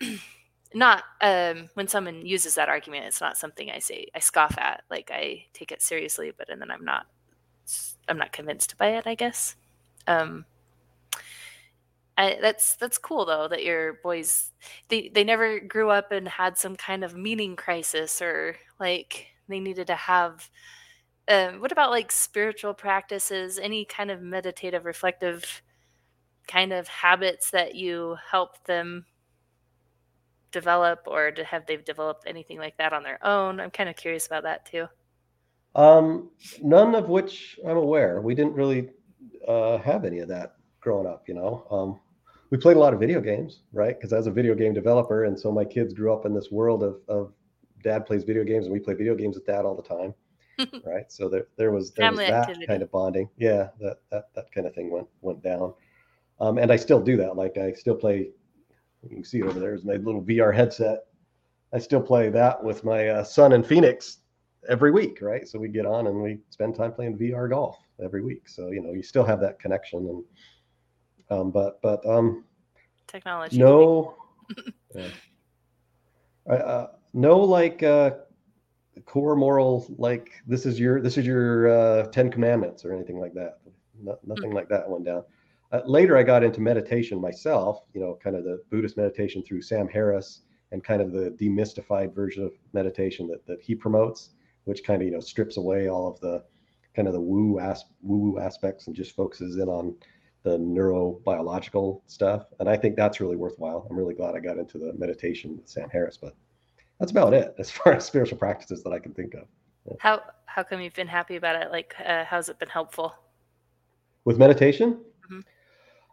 not um, when someone uses that argument. It's not something I say I scoff at. Like, I take it seriously, but and then I'm not, I'm not convinced by it. I guess. Um, I, that's that's cool though that your boys they they never grew up and had some kind of meaning crisis or like they needed to have um, what about like spiritual practices? Any kind of meditative reflective kind of habits that you help them develop or have they've developed anything like that on their own? I'm kind of curious about that too. Um, none of which i'm aware. We didn't really uh, have any of that growing up you know? Um, we played a lot of video games, right? Because I was a video game developer, and so my kids grew up in this world of, of dad plays video games, and we play video games with dad all the time. right? So there there was there was that activity. kind of bonding. Yeah, that that that kind of thing went went down. Um, and I still do that. Like I still play. You can see it over there is my little VR headset. I still play that with my uh, son in Phoenix every week, right? So we get on and we spend time playing VR golf every week. So you know you still have that connection and. Um, but but um, Technology. no yeah. uh, uh, no like uh core moral like this is your this is your uh 10 commandments or anything like that no, nothing like that went down uh, later i got into meditation myself you know kind of the buddhist meditation through sam harris and kind of the demystified version of meditation that, that he promotes which kind of you know strips away all of the kind of the woo as woo woo aspects and just focuses in on the neurobiological stuff. And I think that's really worthwhile. I'm really glad I got into the meditation with Sam Harris, but that's about it as far as spiritual practices that I can think of. How how come you've been happy about it? Like, uh, how's it been helpful? With meditation, Mhm.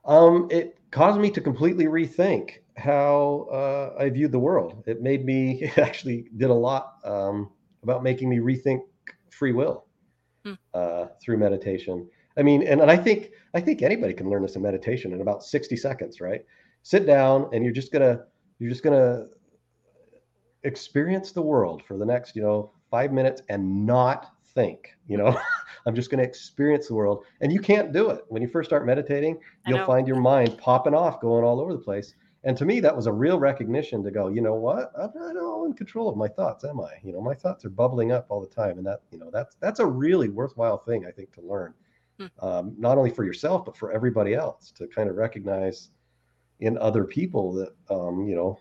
um, it caused me to completely rethink how uh, I viewed the world. It made me it actually did a lot um, about making me rethink free will Hmm. uh, through meditation. I mean, and, and I think I think anybody can learn this in meditation in about 60 seconds, right? Sit down and you're just gonna you're just gonna experience the world for the next, you know, five minutes and not think. You know, I'm just gonna experience the world. And you can't do it. When you first start meditating, you'll find your mind popping off, going all over the place. And to me, that was a real recognition to go, you know what? I'm not all in control of my thoughts, am I? You know, my thoughts are bubbling up all the time. And that, you know, that's that's a really worthwhile thing, I think, to learn. Hmm. Um, not only for yourself, but for everybody else to kind of recognize in other people that um, you know,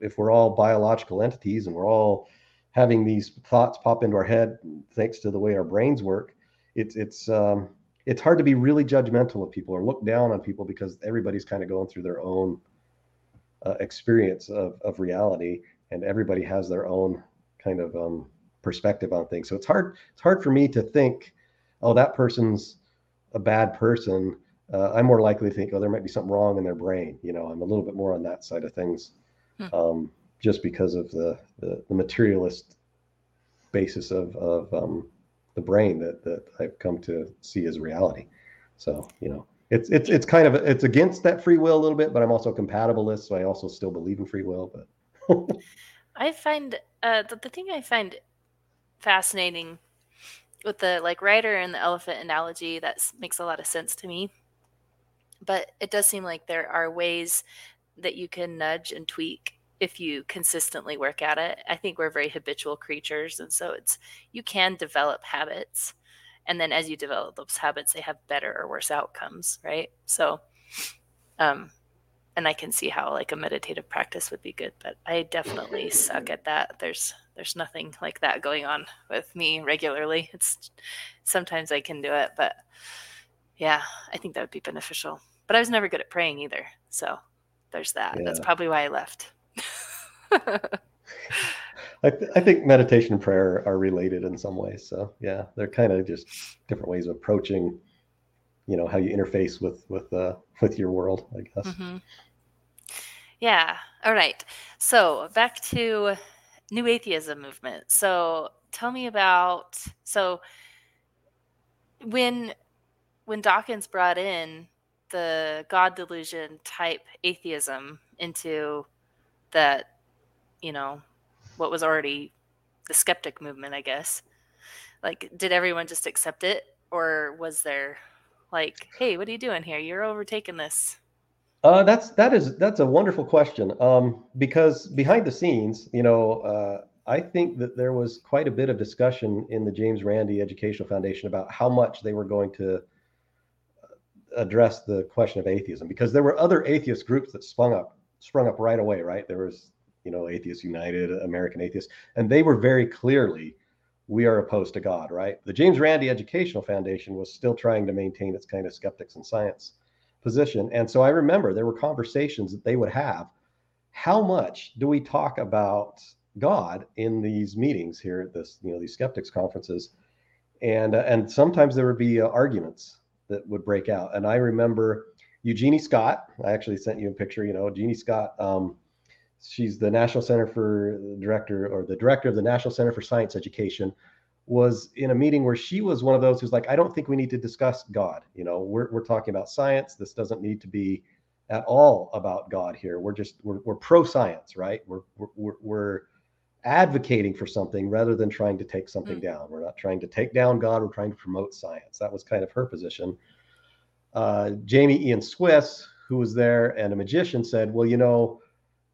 if we're all biological entities and we're all having these thoughts pop into our head thanks to the way our brains work, it's it's um, it's hard to be really judgmental of people or look down on people because everybody's kind of going through their own uh, experience of, of reality and everybody has their own kind of um, perspective on things so it's hard it's hard for me to think oh that person's a bad person uh, i'm more likely to think oh there might be something wrong in their brain you know i'm a little bit more on that side of things Hmm. um, just because of the, the the materialist basis of of um, the brain that that I've come to see as reality. So you know, it's it's it's kind of it's against that free will a little bit, but I'm also a compatibilist, so I also still believe in free will. But I find uh, the, the thing I find fascinating with the like rider and the elephant analogy that makes a lot of sense to me. But it does seem like there are ways that you can nudge and tweak if you consistently work at it. I think we're very habitual creatures, and so it's you can develop habits, and then as you develop those habits, they have better or worse outcomes, right? So, um, and I can see how like a meditative practice would be good, but I definitely suck at that. There's there's nothing like that going on with me regularly. It's sometimes I can do it, but yeah, I think that would be beneficial. But I was never good at praying either. So there's that. That's probably why I left. I, th- I think meditation and prayer are related in some ways. So yeah, they're kind of just different ways of approaching, you know, how you interface with with uh, with your world. I guess. hmm Yeah. All right. So back to new atheism movement. So tell me about so when when Dawkins brought in the God delusion type atheism into that, you know, what was already the skeptic movement, I guess. Like, did everyone just accept it, or was there like, hey, what are you doing here? You're overtaking this. Uh, that's that is that's a wonderful question. Um, because behind the scenes, you know, uh, I think that there was quite a bit of discussion in the James Randi Educational Foundation about how much they were going to uh, address the question of atheism, because there were other atheist groups that sprung up sprung up right away. Right, there was you know Atheists United, American Atheists, and they were very clearly we are opposed to God. Right, the James Randi Educational Foundation was still trying to maintain its kind of skeptics in science position. And so I remember there were conversations that they would have. How much do we talk about God in these meetings here at this, you know, these skeptics conferences? And uh, and sometimes there would be uh, arguments that would break out. And I remember Eugenie Scott. I actually sent you a picture. You know, Jeannie Scott. Um, she's the National Center for director or the director of the National Center for Science Education. Was in a meeting where she was one of those who's like, I don't think we need to discuss God. You know, we're, we're talking about science. This doesn't need to be at all about God here. We're just, we're, we're pro science, right? We're, we're, we're advocating for something rather than trying to take something mm. down. We're not trying to take down God. We're trying to promote science. That was kind of her position. Uh, Jamy Ian Swiss, who was there and a magician, said, Well, you know,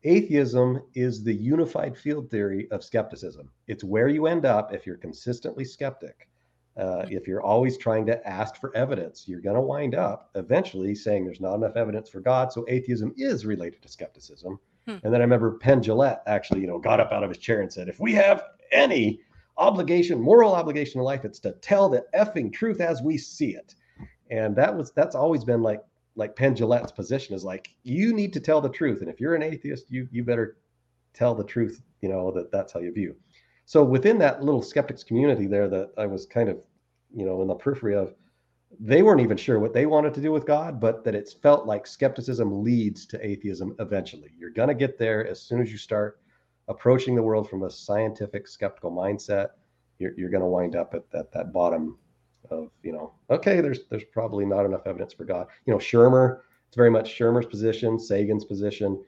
atheism is the unified field theory of skepticism. It's where you end up if you're consistently skeptic. Uh, if you're always trying to ask for evidence, you're going to wind up eventually saying there's not enough evidence for God. So atheism is related to skepticism. Hmm. And then I remember Penn Jillette actually, you know, got up out of his chair and said, if we have any obligation, moral obligation in life, it's to tell the effing truth as we see it. And that was that's always been like like Penn Jillette's position is like you need to tell the truth, and if you're an atheist, you you better tell the truth. You know that that's how you view. So within that little skeptics community there, that I was kind of you know in the periphery of, they weren't even sure what they wanted to do with God, but that it's felt like skepticism leads to atheism eventually. You're gonna get there as soon as you start approaching the world from a scientific skeptical mindset. You're, you're going to wind up at that, that bottom of you know okay there's there's probably not enough evidence for god. You know shermer it's very much shermer's position sagan's position.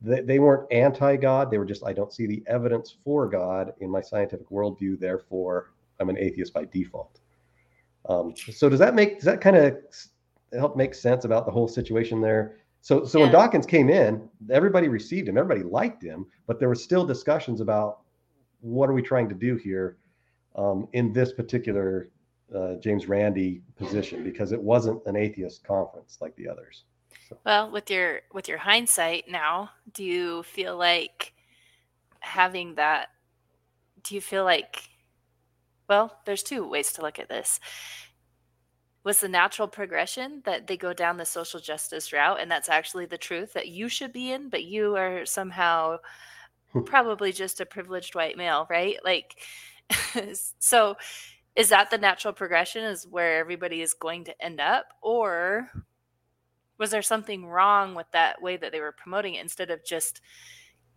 They, they weren't anti-god. They were just i don't see the evidence for god in my scientific worldview therefore i'm an atheist by default. Um, so does that make does that kind of help make sense about the whole situation there? So so yeah. when dawkins came in everybody received him everybody liked him but there were still discussions about what are we trying to do here um, in this particular uh, James Randi position because it wasn't an atheist conference like the others. So. Well, with your with your hindsight now, do you feel like having that? Do you feel like? Well, there's two ways to look at this. Was the natural progression that they go down the social justice route, and that's actually the truth that you should be in, but you are somehow hmm. probably just a privileged white male, right? Like, so is that the natural progression is where everybody is going to end up or was there something wrong with that way that they were promoting it instead of just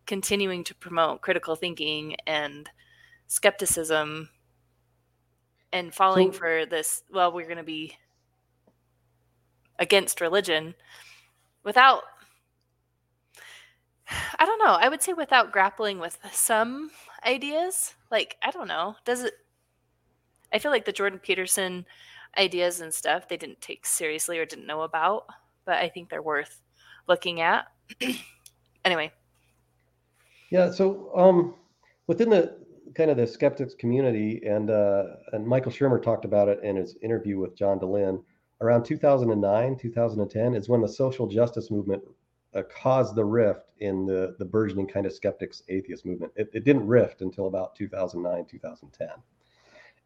continuing to promote critical thinking and skepticism and falling so, for this well we're going to be against religion without I don't know. I would say without grappling with some ideas. Like, I don't know. Does it I feel like the Jordan Peterson ideas and stuff they didn't take seriously or didn't know about, but I think they're worth looking at. anyway. Yeah, so um within the kind of the skeptics community and uh and Michael Shermer talked about it in his interview with John Dehlin around 2009, 2010 is when the social justice movement uh, caused the rift in the the burgeoning kind of skeptics atheist movement. It, it didn't rift until about 2009, 2010.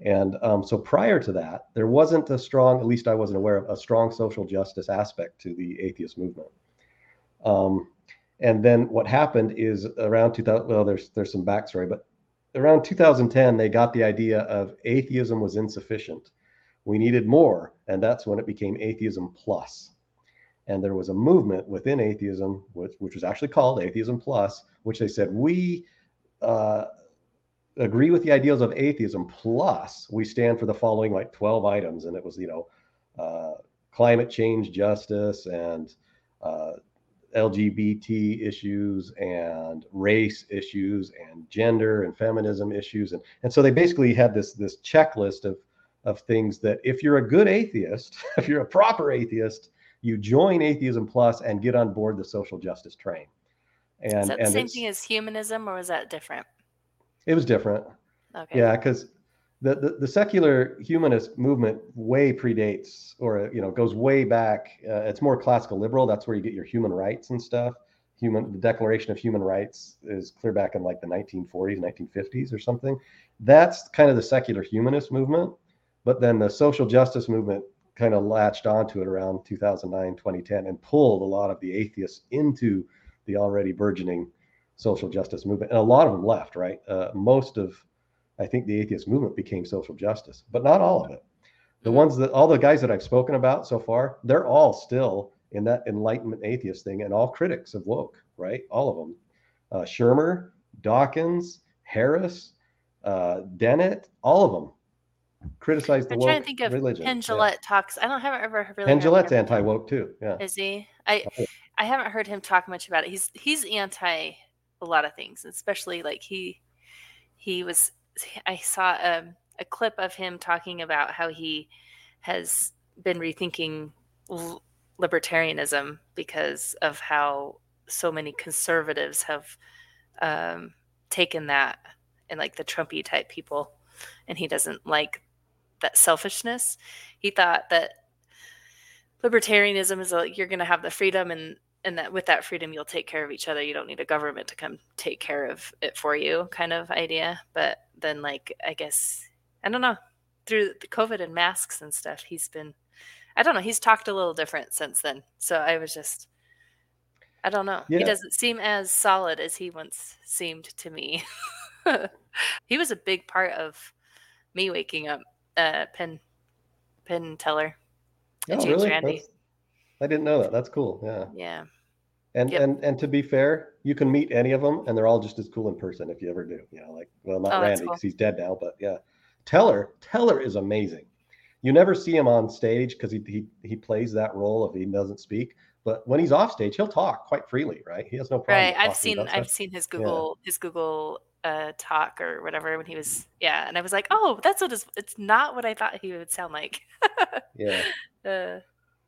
And um, so prior to that, there wasn't a strong, at least I wasn't aware of, a strong social justice aspect to the atheist movement. Um, and then what happened is around 2000, well, there's there's some backstory, but around 2010, they got the idea of atheism was insufficient. We needed more, and that's when it became atheism plus. And there was a movement within atheism, which, which was actually called Atheism Plus, which they said we uh, agree with the ideals of atheism plus we stand for the following like 12 items and it was you know uh, climate change justice and uh, lgbt issues and race issues and gender and feminism issues and, and so they basically had this this checklist of of things that if you're a good atheist if you're a proper atheist you join atheism plus and get on board the social justice train. And is that the same thing as humanism or is that different it was different. Okay. Yeah, because the, the, the secular humanist movement way predates, or you know, goes way back. Uh, it's more classical liberal. That's where you get your human rights and stuff. Human, the Declaration of Human Rights is clear back in like the 1940s, 1950s, or something. That's kind of the secular humanist movement. But then the social justice movement kind of latched onto it around 2009, 2010, and pulled a lot of the atheists into the already burgeoning social justice movement, and a lot of them left. Right, uh, most of I think the atheist movement became social justice, but not all of it. The mm-hmm. ones that all the guys that I've spoken about so far, they're all still in that enlightenment atheist thing, and all critics of woke. Right, all of them. Uh, Shermer, Dawkins, Harris, uh, Dennett, all of them criticize the I'm woke trying to think of religion. Penn Yeah. Talks. I don't haven't ever really. Penn heard Jillette's him- anti woke too. Yeah. Is he? I. I haven't heard him talk much about it. He's he's anti a lot of things, especially like he he was. I saw um, a clip of him talking about how he has been rethinking libertarianism because of how so many conservatives have um, taken that and like the Trumpy type people, and he doesn't like that selfishness. He thought that libertarianism is like you're going to have the freedom and and that with that freedom you'll take care of each other you don't need a government to come take care of it for you kind of idea but then like i guess i don't know through the covid and masks and stuff he's been i don't know he's talked a little different since then so i was just i don't know he doesn't seem as solid as he once seemed to me he was a big part of me waking up uh penn penn teller Oh, really? That's- I didn't know that. That's cool. Yeah. yeah And Yep. and and to be fair, you can meet any of them, and they're all just as cool in person if you ever do. You know, like well, not Oh, Randi cool. because he's dead now, but yeah, Teller. Teller is amazing. You never see him on stage because he, he he plays that role if he doesn't speak. But when he's off stage, he'll talk quite freely, right? He has no problem. right i've seen i've seen his google his google uh talk or whatever when he was yeah and i was like oh that's what his, it's not what i thought he would sound like Yeah. uh,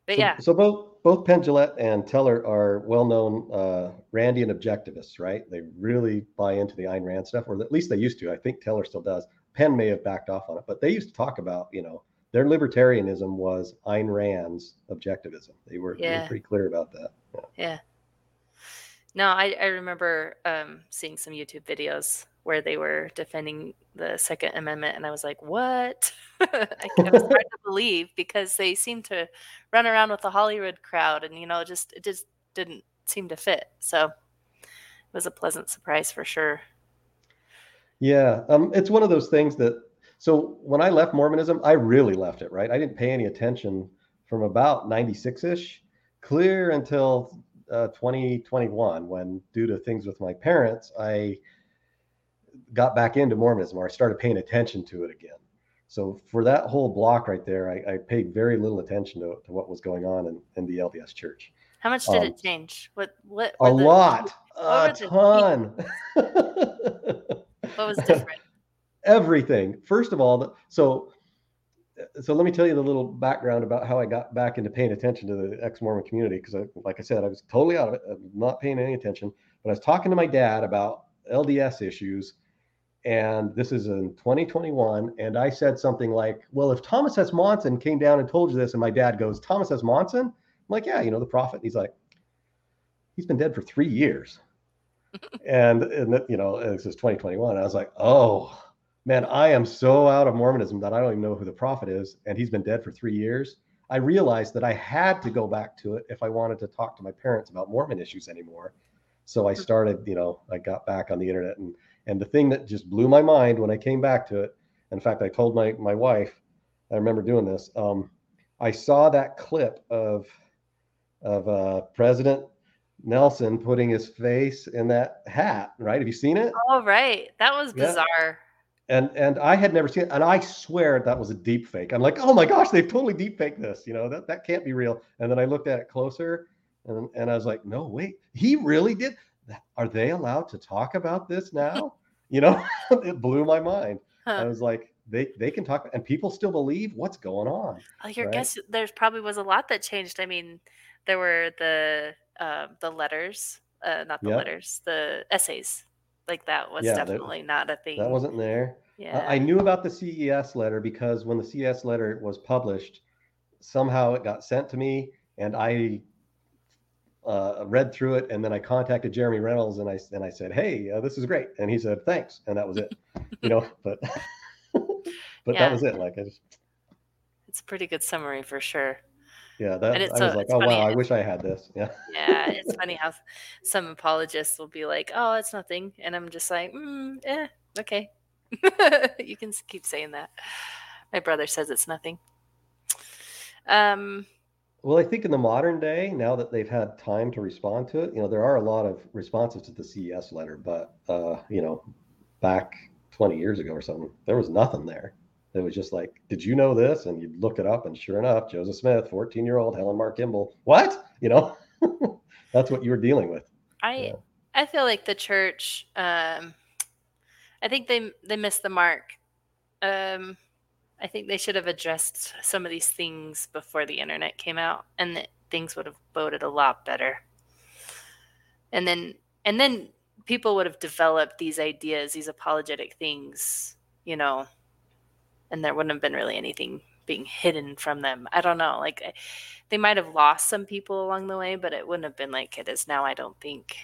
but So, yeah so both both Penn Jillette and Teller are well-known uh, Randian objectivists, right? They really buy into the Ayn Rand stuff, or at least they used to. I think Teller still does. Penn may have backed off on it, but they used to talk about, you know, their libertarianism was Ayn Rand's objectivism. They were, they were pretty clear about that. Yeah. yeah no i i remember um seeing some youtube videos where they were defending the second amendment and i was like what I, it was hard to believe because they seemed to run around with the hollywood crowd and you know just it just didn't seem to fit so it was a pleasant surprise for sure Yeah, um, it's one of those things that. So when I left Mormonism, I really left it. Right, I didn't pay any attention from about '96 ish, clear until uh, 2021, when due to things with my parents, I got back into Mormonism, or I started paying attention to it again. So for that whole block right there, I, I paid very little attention to, to what was going on in, in the LDS Church. how much did Um, it change what what A the- lot, a ton. what was different everything. First of all, the- so so let me tell you the little background about how I got back into paying attention to the ex-Mormon community because, I, like I said, I was totally out of it, I'm not paying any attention. But I was talking to my dad about LDS issues, and this is in 2021, and I said something like, "Well, if Thomas S. Monson came down and told you this," and my dad goes, "Thomas S. Monson?" I'm like, "Yeah, you know the prophet." He's like, "He's been dead for three years." and and you know this is 2021 i was like oh man i am so out of mormonism that i don't even know who the prophet is and he's been dead for three years i realized that i had to go back to it if i wanted to talk to my parents about mormon issues anymore so i hmm. started you know i got back on the internet and and the thing that just blew my mind when i came back to it in fact i told my my wife i remember doing this um, i saw that clip of of uh, president Nelson putting his face in that hat, right? Have you seen it? oh right that was Yeah. bizarre And and I had never seen it, and I swear that was a deep fake. I'm like, oh my gosh, they've totally deep faked this. You know, that, that can't be real. And then I looked at it closer and, and I was like, no, wait, he really did. Are they allowed to talk about this now? You know, it blew my mind. I was like, they they can talk and people still believe what's going on. Oh, your right? guess there's probably was a lot that changed. I mean, there were the uh, the letters, uh, not the Yeah. letters, the essays. Like that was Yeah, that- definitely not a thing. That wasn't there. yeah. I knew about the CES letter because when the CES letter was published, somehow it got sent to me, and I uh, read through it, and then I contacted Jeremy Runnells, and I and I said, "Hey, uh, this is great," and he said, "Thanks," and that was it. You know, but but Yeah. that was it. Like I just it's a pretty good summary for sure. yeah, that And it's I was so- like, oh funny, wow, I wish I had this. Yeah, Yeah, it's funny how some apologists will be like, "Oh, it's nothing," and I'm just like, mm, "Eh, okay." you can keep saying that. My brother says it's nothing. Um, Well, I think in the modern day, now that they've had time to respond to it, you know, there are a lot of responses to the CES letter, but uh, you know, back 20 years ago or something, there was nothing there. It was just like, did you know this? And you'd look it up, and sure enough, Joseph Smith, 14 year old Helen Mar Kimball. What? You know, that's what you were dealing with. I. I feel like the church. Um, I think they they missed the mark. Um, I think they should have addressed some of these things before the internet came out, and that things would have boded a lot better. And then and then people would have developed these ideas, these apologetic things, you know, and there wouldn't have been really anything being hidden from them. I don't know, like they might have lost some people along the way, but it wouldn't have been like it is now. I don't think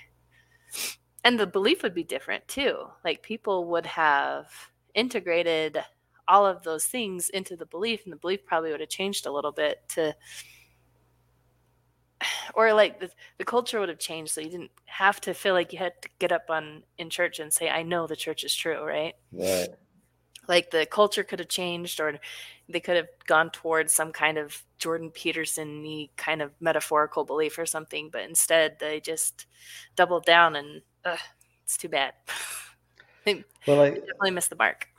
and the belief would be different too like people would have integrated all of those things into the belief and the belief probably would have changed a little bit to or like the, the culture would have changed so you didn't have to feel like you had to get up on in church and say i know the church is true right? Right. like the culture could have changed or they could have gone towards some kind of jordan peterson kind of metaphorical belief or something but instead they just doubled down and ugh, it's too bad. Well, I, definitely missed the mark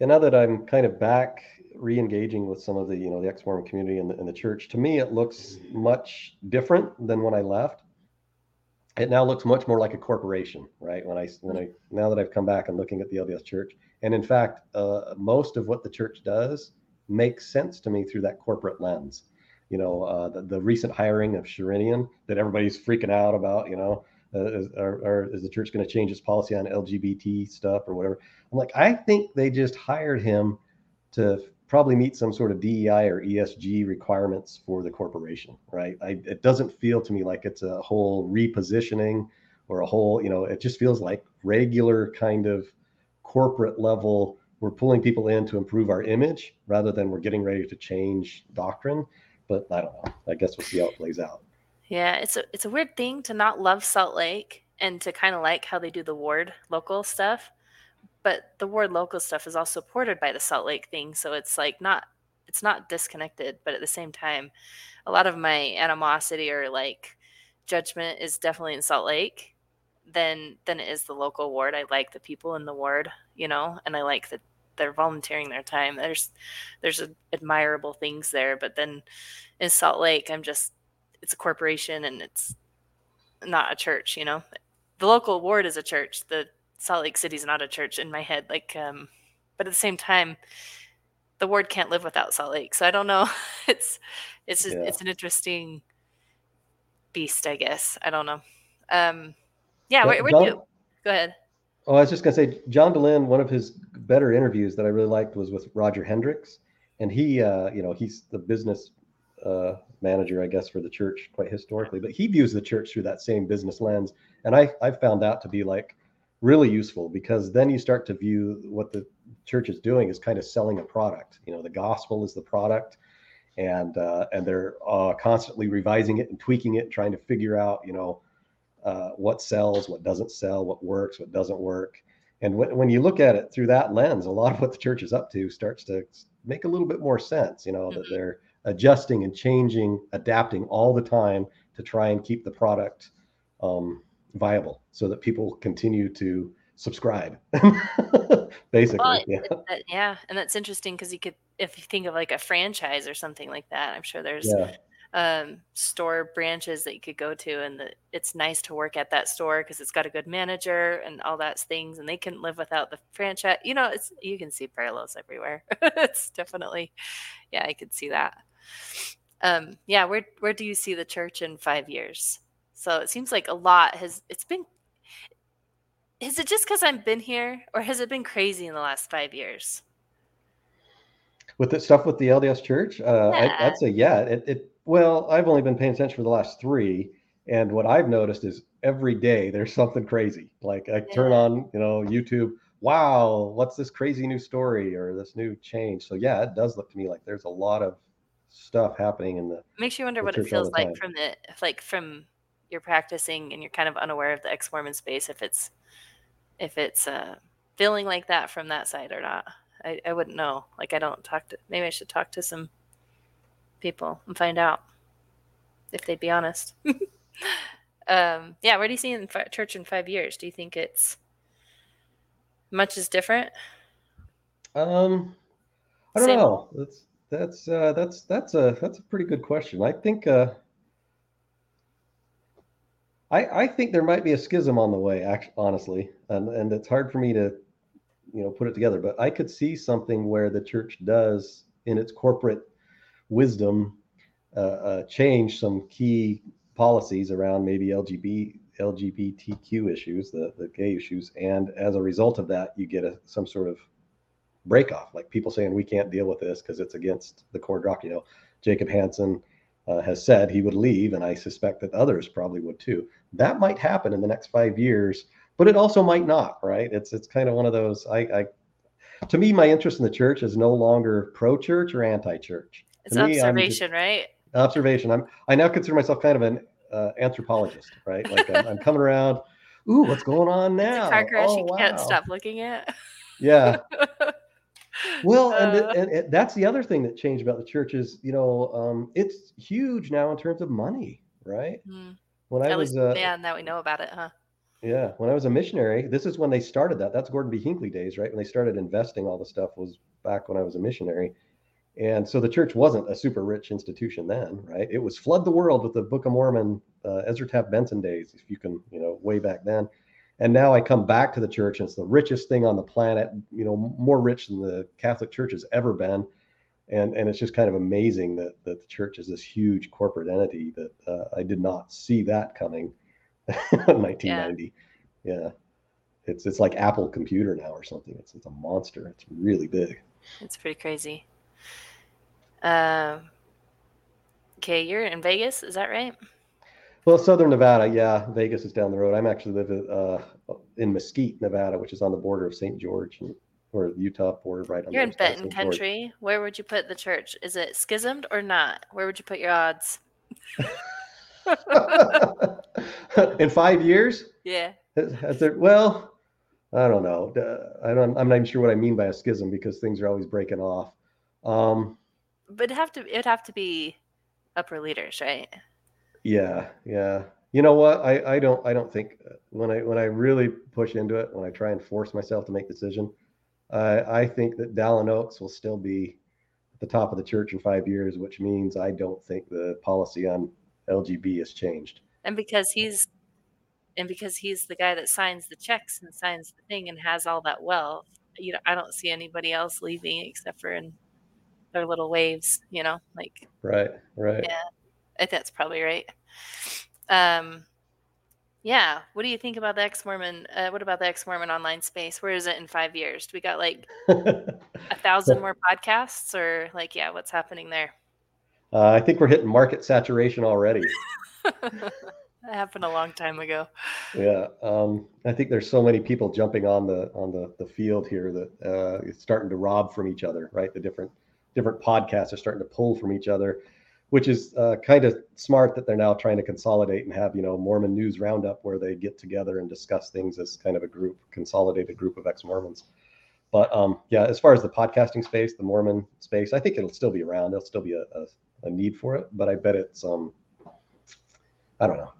and now that I'm kind of back re-engaging with some of the, you know, the ex-Mormon community and the, and the church, to me, it looks much different than when I left. It now looks much more like a corporation, right? When I, when I, now that I've come back and looking at the LDS church, and in fact, uh, most of what the church does makes sense to me through that corporate lens. You know, uh, the, the recent hiring of Sherinian that everybody's freaking out about, you know, uh, is, or, or is the church going to change its policy on LGBT stuff or whatever? I'm like, I think they just hired him to probably meet some sort of DEI or ESG requirements for the corporation, right? I, it doesn't feel to me like it's a whole repositioning or a whole, you know, it just feels like regular kind of corporate level. We're pulling people in to improve our image rather than we're getting ready to change doctrine. But I don't know. I guess we'll see how it plays out. Yeah it's a it's a weird thing to not love salt lake and to kind of like how they do the ward local stuff but the ward local stuff is all supported by the salt lake thing so it's like not it's not disconnected but at the same time a lot of my animosity or like judgment is definitely in salt lake than than it is the local ward. I like the people in the ward you know and i like that they're volunteering their time. There's there's a, admirable things there but then in salt lake i'm just it's a corporation and it's not a church you know? The local ward is a church. The salt lake city's not a church in my head like um but at the same time the ward can't live without salt lake. So i don't know. It's it's just, Yeah. it's an interesting beast i guess. I don't know. Um yeah where, where do John- you go ahead. Oh, I was just gonna say, John Dehlin, one of his better interviews that I really liked was with Roger Hendricks, and he, uh, you know, he's the business uh, manager, I guess, for the church quite historically, but he views the church through that same business lens, and I I found that to be like really useful because then you start to view what the church is doing is kind of selling a product. You know, the gospel is the product, and uh, and they're uh, constantly revising it and tweaking it, trying to figure out, you know uh, what sells, what doesn't sell, what works, what doesn't work. And when, when you look at it through that lens, a lot of what the church is up to starts to make a little bit more sense, you know, that Mhm. they're adjusting and changing, adapting all the time to try and keep the product um, viable so that people continue to subscribe. Basically, Well, yeah. That- yeah and that's interesting because you could if you think of like a franchise or something like that i'm sure there's Yeah. Um, store branches that you could go to and the, it's nice to work at that store because it's got a good manager and all that things and they couldn't live without the franchise you know it's you can see parallels everywhere it's definitely yeah i could see that um yeah where where do you see the church in five years so it seems like a lot has it's been is it just because i've been here or has it been crazy in the last five years with the stuff with the LDS Church, uh, Yeah. I, I'd say yeah. It, it well, I've only been paying attention for the last three, and what I've noticed is every day there's something crazy. Like I turn on, you know, YouTube. Wow, what's this crazy new story or this new change? So yeah, it does look to me like there's a lot of stuff happening in the. makes you wonder what it feels like time. from the like from you're practicing and you're kind of unaware of the ex-mormon space if it's if it's uh feeling like that from that side or not i, I wouldn't know like i don't talk to maybe i should talk to some people and find out if they'd be honest um yeah where do you see in fi- church in five years do you think it's much is different Um, I don't Same know. That's that's uh, that's that's a that's a pretty good question. I think uh, I I think there might be a schism on the way. Actually, honestly, and and it's hard for me to you know put it together. But I could see something where the church does in its corporate wisdom uh, uh, change some key policies around maybe LGBT LGBTQ issues, the the gay issues, and as a result of that, you get a some sort of break off, like people saying we can't deal with this because it's against the core doc. You know, Jacob Hansen uh, has said he would leave, and I suspect that others probably would too. That might happen in the next five years, but it also might not. Right? It's it's kind of one of those. I, I to me, my interest in the church is no longer pro-church or anti-church. It's To me, just- observation, right? observation. I'm I now consider myself kind of an uh, anthropologist, right? Like I'm, I'm coming around. Ooh, what's going on It's now? a car crash Oh, you can't stop looking at. Yeah. Well, and, it- Uh. and it, that's the other thing that changed about the church is, you know, um, it's huge now in terms of money, right? Hmm. When I At was, least, uh, yeah, now we know about it, huh? yeah, when I was a missionary, this is when they started that. That's Gordon B. Hinckley days, right? When they started investing all the stuff was back when I was a missionary. And so the church wasn't a super rich institution then, right? It was flood the world with the Book of Mormon, uh, Ezra Taft Benson days, if you can, you know, way back then. And now I come back to the church and it's the richest thing on the planet, you know, more rich than the Catholic Church has ever been. And, and it's just kind of amazing that, that the church is this huge corporate entity that uh, I did not see that coming in 1990. Yeah. It's, it's like Apple computer now or something. It's, it's a monster. It's really big. It's pretty crazy. Um, okay, you're in Vegas, is that right? Well, Southern Nevada, yeah, Vegas is down the road. I'm actually living uh, in Mesquite, Nevada, which is on the border of St. George and, or Utah border, right on the border. You're in other side of Benton St. George. country. Where would you put the church? Is it schismed or not? Where would you put your odds? in five years, Yeah. has, has there? Well, I don't know. Uh, I don't. I'm not even sure what I mean by a schism because things are always breaking off. Um, But it'd have to it'd have to be upper leaders, right? Yeah, yeah. You know what? I, I don't I don't think uh, when I when I really push into it, when I try and force myself to make decision, I I think that Dallin Oaks will still be at the top of the church in five years, which means I don't think the policy on LGB has changed. And because he's and because he's the guy that signs the checks and signs the thing and has all that wealth, you know, I don't see anybody else leaving except for in their little waves, you know, like Right, right. Yeah. I think that's probably right. Um, yeah. What do you think about the ex Mormon? Uh, what about the ex Mormon online space? Where is it in five years? Do we got like a thousand more podcasts, or like, yeah, what's happening there? Uh, I think we're hitting market saturation already. that happened a long time ago. Yeah, um, I think there's so many people jumping on the on the the field here that uh, it's starting to rob from each other. Right, the different different podcasts are starting to pull from each other, which is uh, kind of smart that they're now trying to consolidate and have you know Mormon News Roundup where they get together and discuss things as kind of a group, consolidated group of ex Mormons. But um, yeah, as far as the podcasting space, the Mormon space, I think it'll still be around. There'll still be a, a, a need for it, but I bet it's um, I don't know.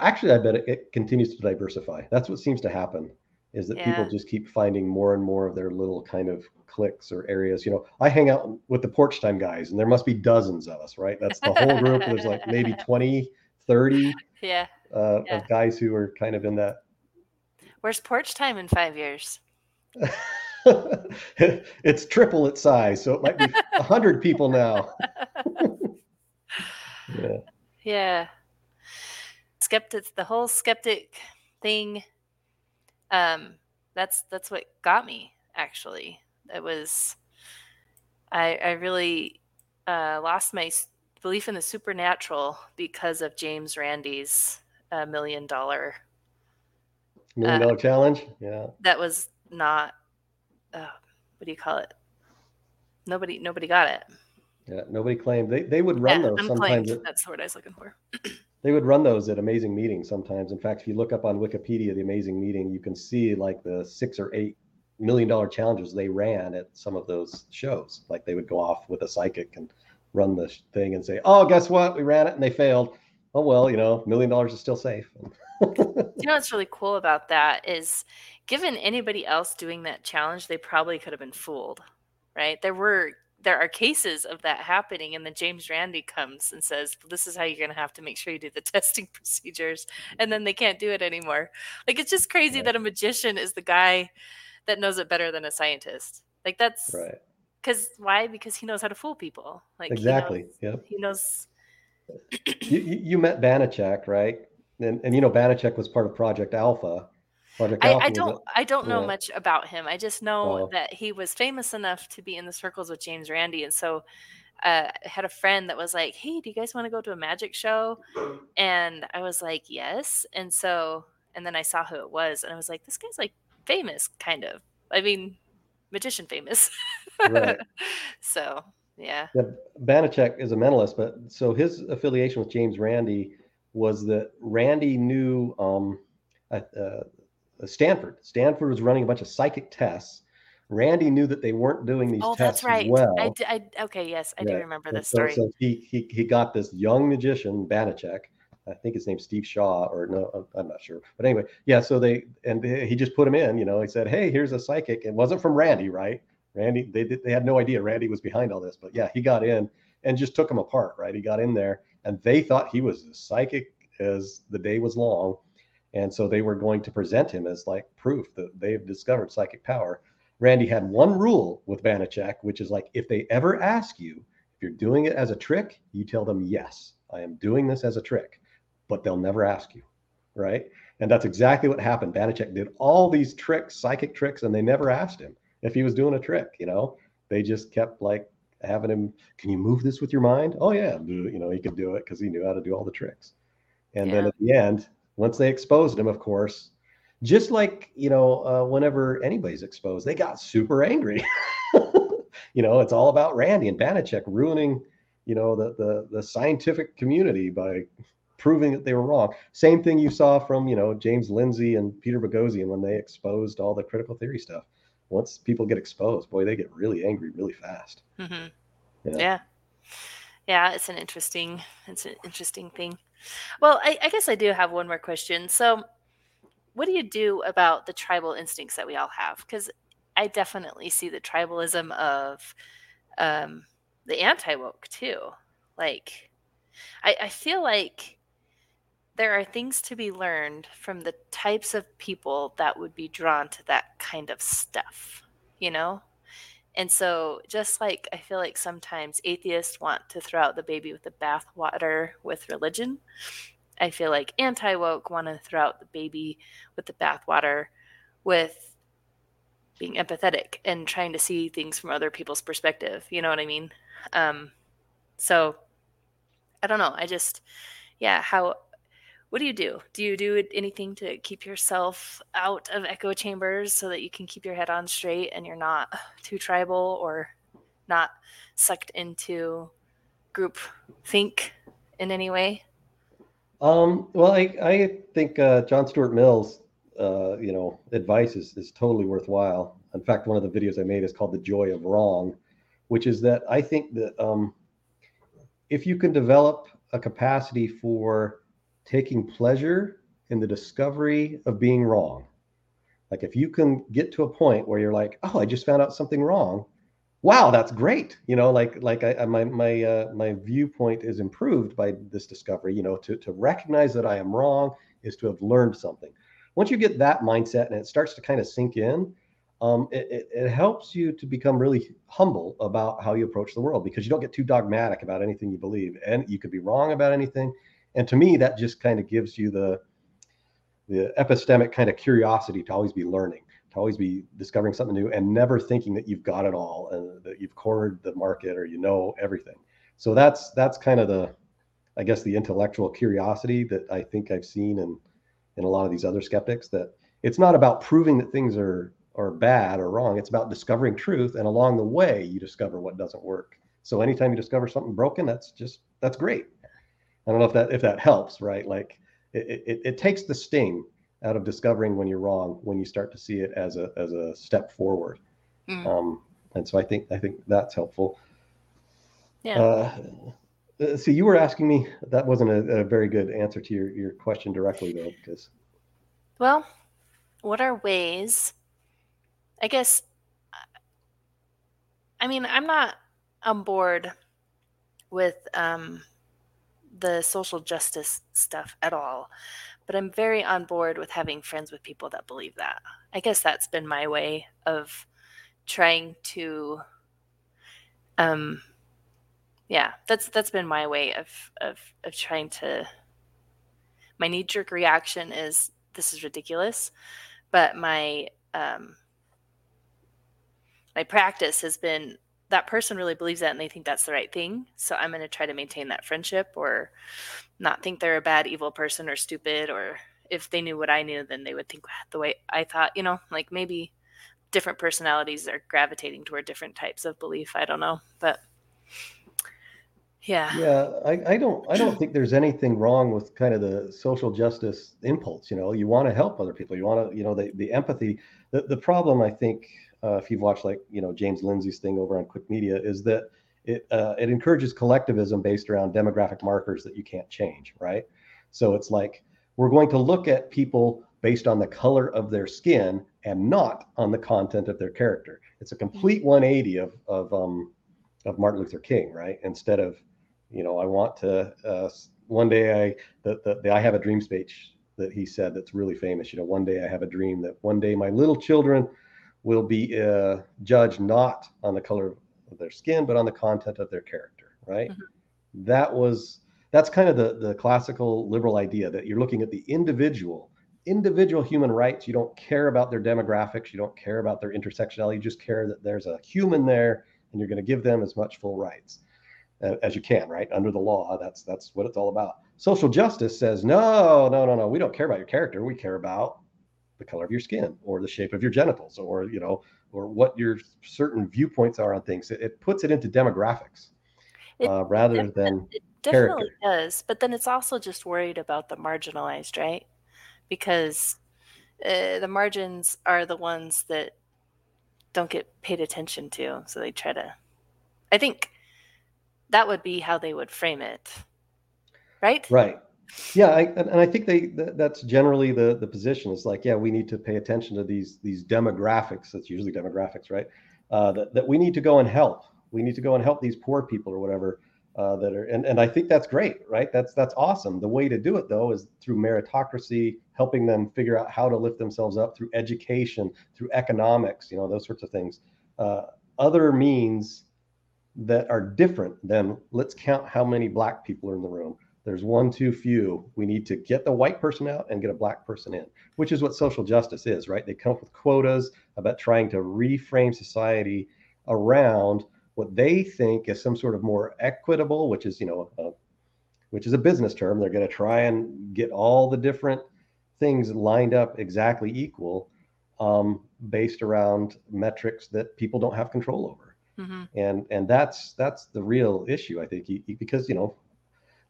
Actually, I bet it, it continues to diversify. That's what seems to happen is that people just keep finding more and more of their little kind of cliques or areas. You know, I hang out with the porch time guys and there must be dozens of us, right? That's the whole group. There's like maybe 20, 30 Yeah. uh, Yeah. of guys who are kind of in that. Where's porch time in five years? it's triple its size. So it might be a hundred people now. yeah. Yeah. Skeptic the whole skeptic thing um that's that's what got me actually. It was I I really uh lost my belief in the supernatural because of James Randi's uh, million dollar. Million Uh, challenge. Yeah. That was not uh, what do you call it? Nobody nobody got it. Yeah. Nobody claimed they, they would run yeah, those sometimes. at- That's the word I was looking for. They would run those at amazing meetings sometimes. In fact, if you look up on Wikipedia, the amazing meeting, you can see like the six or eight million dollar challenges they ran at some of those shows. Like they would go off with a psychic and run the thing and say, "Oh, guess what? We ran it and they failed. Oh well, you know, million dollars is still safe." you know what's really cool about that is given anybody else doing that challenge they probably could have been fooled right? There were there are cases of that happening and then James Randi comes and says this is how you're going to have to make sure you do the testing procedures and then they can't do it anymore. Like it's just crazy right. that a magician is the guy that knows it better than a scientist. Like that's right. Cuz why? Because he knows how to fool people. Like Exactly. He knows, yep. He knows you, you met Banachek, right? And, and you know Banachek was part of Project Alpha I, I, don't I don't know yeah. much about him. I just know oh. that he was famous enough to be in the circles with James Randi, and so uh, I had a friend that was like, "Hey, do you guys want to go to a magic show?" And I was like, "Yes." And so and then I saw who it was, and I was like, "This guy's like famous, kind of. I mean, magician famous." right. So yeah. yeah. Banachek is a mentalist, but so his affiliation with James Randi was that Randi knew um, uh, Uh, Stanford. Stanford was running a bunch of psychic tests. Randi knew that they weren't doing these oh, tests that's right. well. I, I, okay, yes, I yeah. do remember this so, story. So he, he he got this young magician, Banachek. I think his name's Steve Shaw, or no, I'm not sure. But anyway, yeah. So they and he just put him in. You know, he said, "Hey, here's a psychic." It wasn't from Randi, right? Randi, they they had no idea Randi was behind all this, but yeah, he got in and just took him apart, right? He got in there, and they thought he was as psychic as the day was long and so they were going to present him as like proof that they've discovered psychic power. Randi had one rule with Banachek, which is like if they ever ask you if you're doing it as a trick, you tell them, yes, I am doing this as a trick, but they'll never ask you. Right. And that's exactly what happened. Banachek did all these tricks, psychic tricks, and they never asked him if he was doing a trick. You know, they just kept like having him, can you move this with your mind? Oh, yeah. You know, he could do it because he knew how to do all the tricks. And yeah. then at the end, once they exposed him, of course, just like you know, uh, whenever anybody's exposed, they got super angry. you know, it's all about Randi and Banachek ruining, you know, the the the scientific community by proving that they were wrong. Same thing you saw from you know James Lindsay and Peter Boghossian when they exposed all the critical theory stuff. Once people get exposed, boy, they get really angry really fast. Mm-hmm. Yeah. yeah, yeah, it's an interesting, it's an interesting thing. Well, I, I guess I do have one more question. So, what do you do about the tribal instincts that we all have? Because I definitely see the tribalism of um, the anti woke too. Like, I, I feel like there are things to be learned from the types of people that would be drawn to that kind of stuff, you know? And so, just like I feel like sometimes atheists want to throw out the baby with the bathwater with religion, I feel like anti woke want to throw out the baby with the bathwater with being empathetic and trying to see things from other people's perspective. You know what I mean? Um, so, I don't know. I just, yeah, how what do you do? Do you do anything to keep yourself out of echo chambers so that you can keep your head on straight and you're not too tribal or not sucked into group think in any way? Um, well, I, I think uh, John Stuart Mill's, uh, you know, advice is, is totally worthwhile. In fact, one of the videos I made is called "The Joy of Wrong," which is that I think that um, if you can develop a capacity for taking pleasure in the discovery of being wrong. Like if you can get to a point where you're like, oh, I just found out something wrong. Wow, that's great. You know, like like I, my my uh, my viewpoint is improved by this discovery. You know, to to recognize that I am wrong is to have learned something. Once you get that mindset and it starts to kind of sink in, um, it, it, it, helps you to become really humble about how you approach the world because you don't get too dogmatic about anything you believe and you could be wrong about anything and to me that just kind of gives you the the epistemic kind of curiosity to always be learning to always be discovering something new and never thinking that you've got it all and that you've cornered the market or you know everything. So that's that's kind of the i guess the intellectual curiosity that i think i've seen in in a lot of these other skeptics that it's not about proving that things are are bad or wrong. It's about discovering truth and along the way you discover what doesn't work. So anytime you discover something broken that's just that's great I don't know if that if that helps, right? Like it, it, it takes the sting out of discovering when you're wrong when you start to see it as a as a step forward. Mm. Um, and so I think I think that's helpful. Yeah. Uh, uh so you were asking me that wasn't a, a, very good answer to your, your question directly though because well what are ways i guess I mean, I'm not on board with um, the social justice stuff at all, but I'm very on board with having friends with people that believe that. I guess that's been my way of trying to um yeah, that's that's been my way of of of trying to my knee jerk reaction is this is ridiculous, but my um my practice has been that person really believes that and they think that's the right thing. So I'm going to try to maintain that friendship or not think they're a bad, evil person or stupid. Or if they knew what I knew, then they would think the way I thought, you know, like maybe different personalities are gravitating toward different types of belief. I don't know. But yeah. Yeah. I, I don't, I don't think there's anything wrong with kind of the social justice impulse. You know, you want to help other people. You want to, you know, the, the empathy, the, the problem I think uh, if you've watched like you know James Lindsay's thing over on Cwic Media, is that it uh, it encourages collectivism based around demographic markers that you can't change, right? So it's like we're going to look at people based on the color of their skin and not on the content of their character. It's a complete 180 of of um, of Martin Luther King, right? Instead of you know I want to uh, one day I the, the, the I have a dream speech that he said that's really famous. You know, one day I have a dream that one day my little children will be uh, judged not on the color of their skin, but on the content of their character, right? Mm-hmm. That was that's kind of the the classical liberal idea that you're looking at the individual, individual human rights. You don't care about their demographics, you don't care about their intersectionality. You just care that there's a human there, and you're going to give them as much full rights uh, as you can, right? Under the law, that's that's what it's all about. Social justice says no, no, no, no. We don't care about your character. We care about the color of your skin or the shape of your genitals or you know or what your certain viewpoints are on things. It, it puts it into demographics it, uh, rather it, than it definitely character. does but then it's also just worried about the marginalized right? Because uh, the margins are the ones that don't get paid attention to so they try to i think that would be how they would frame it right? Right yeah I, and i think they that's generally the the position. Is like yeah we need to pay attention to these these demographics. That's usually demographics right? Uh, that, that we need to go and help. We need to go and help these poor people or whatever uh, that are and, and i think that's great right? That's that's awesome. The way to do it though is through meritocracy helping them figure out how to lift themselves up through education through economics you know those sorts of things. Uh, other means that are different than let's count how many black people are in the room there's one too few. We need to get the white person out and get a black person in, which is what social justice is, right? They come up with quotas about trying to reframe society around what they think is some sort of more equitable, which is, you know, a, which is a business term. They're going to try and get all the different things lined up exactly equal um, based around metrics that people don't have control over. Mm-hmm. And and that's that's the real issue, I think, because you know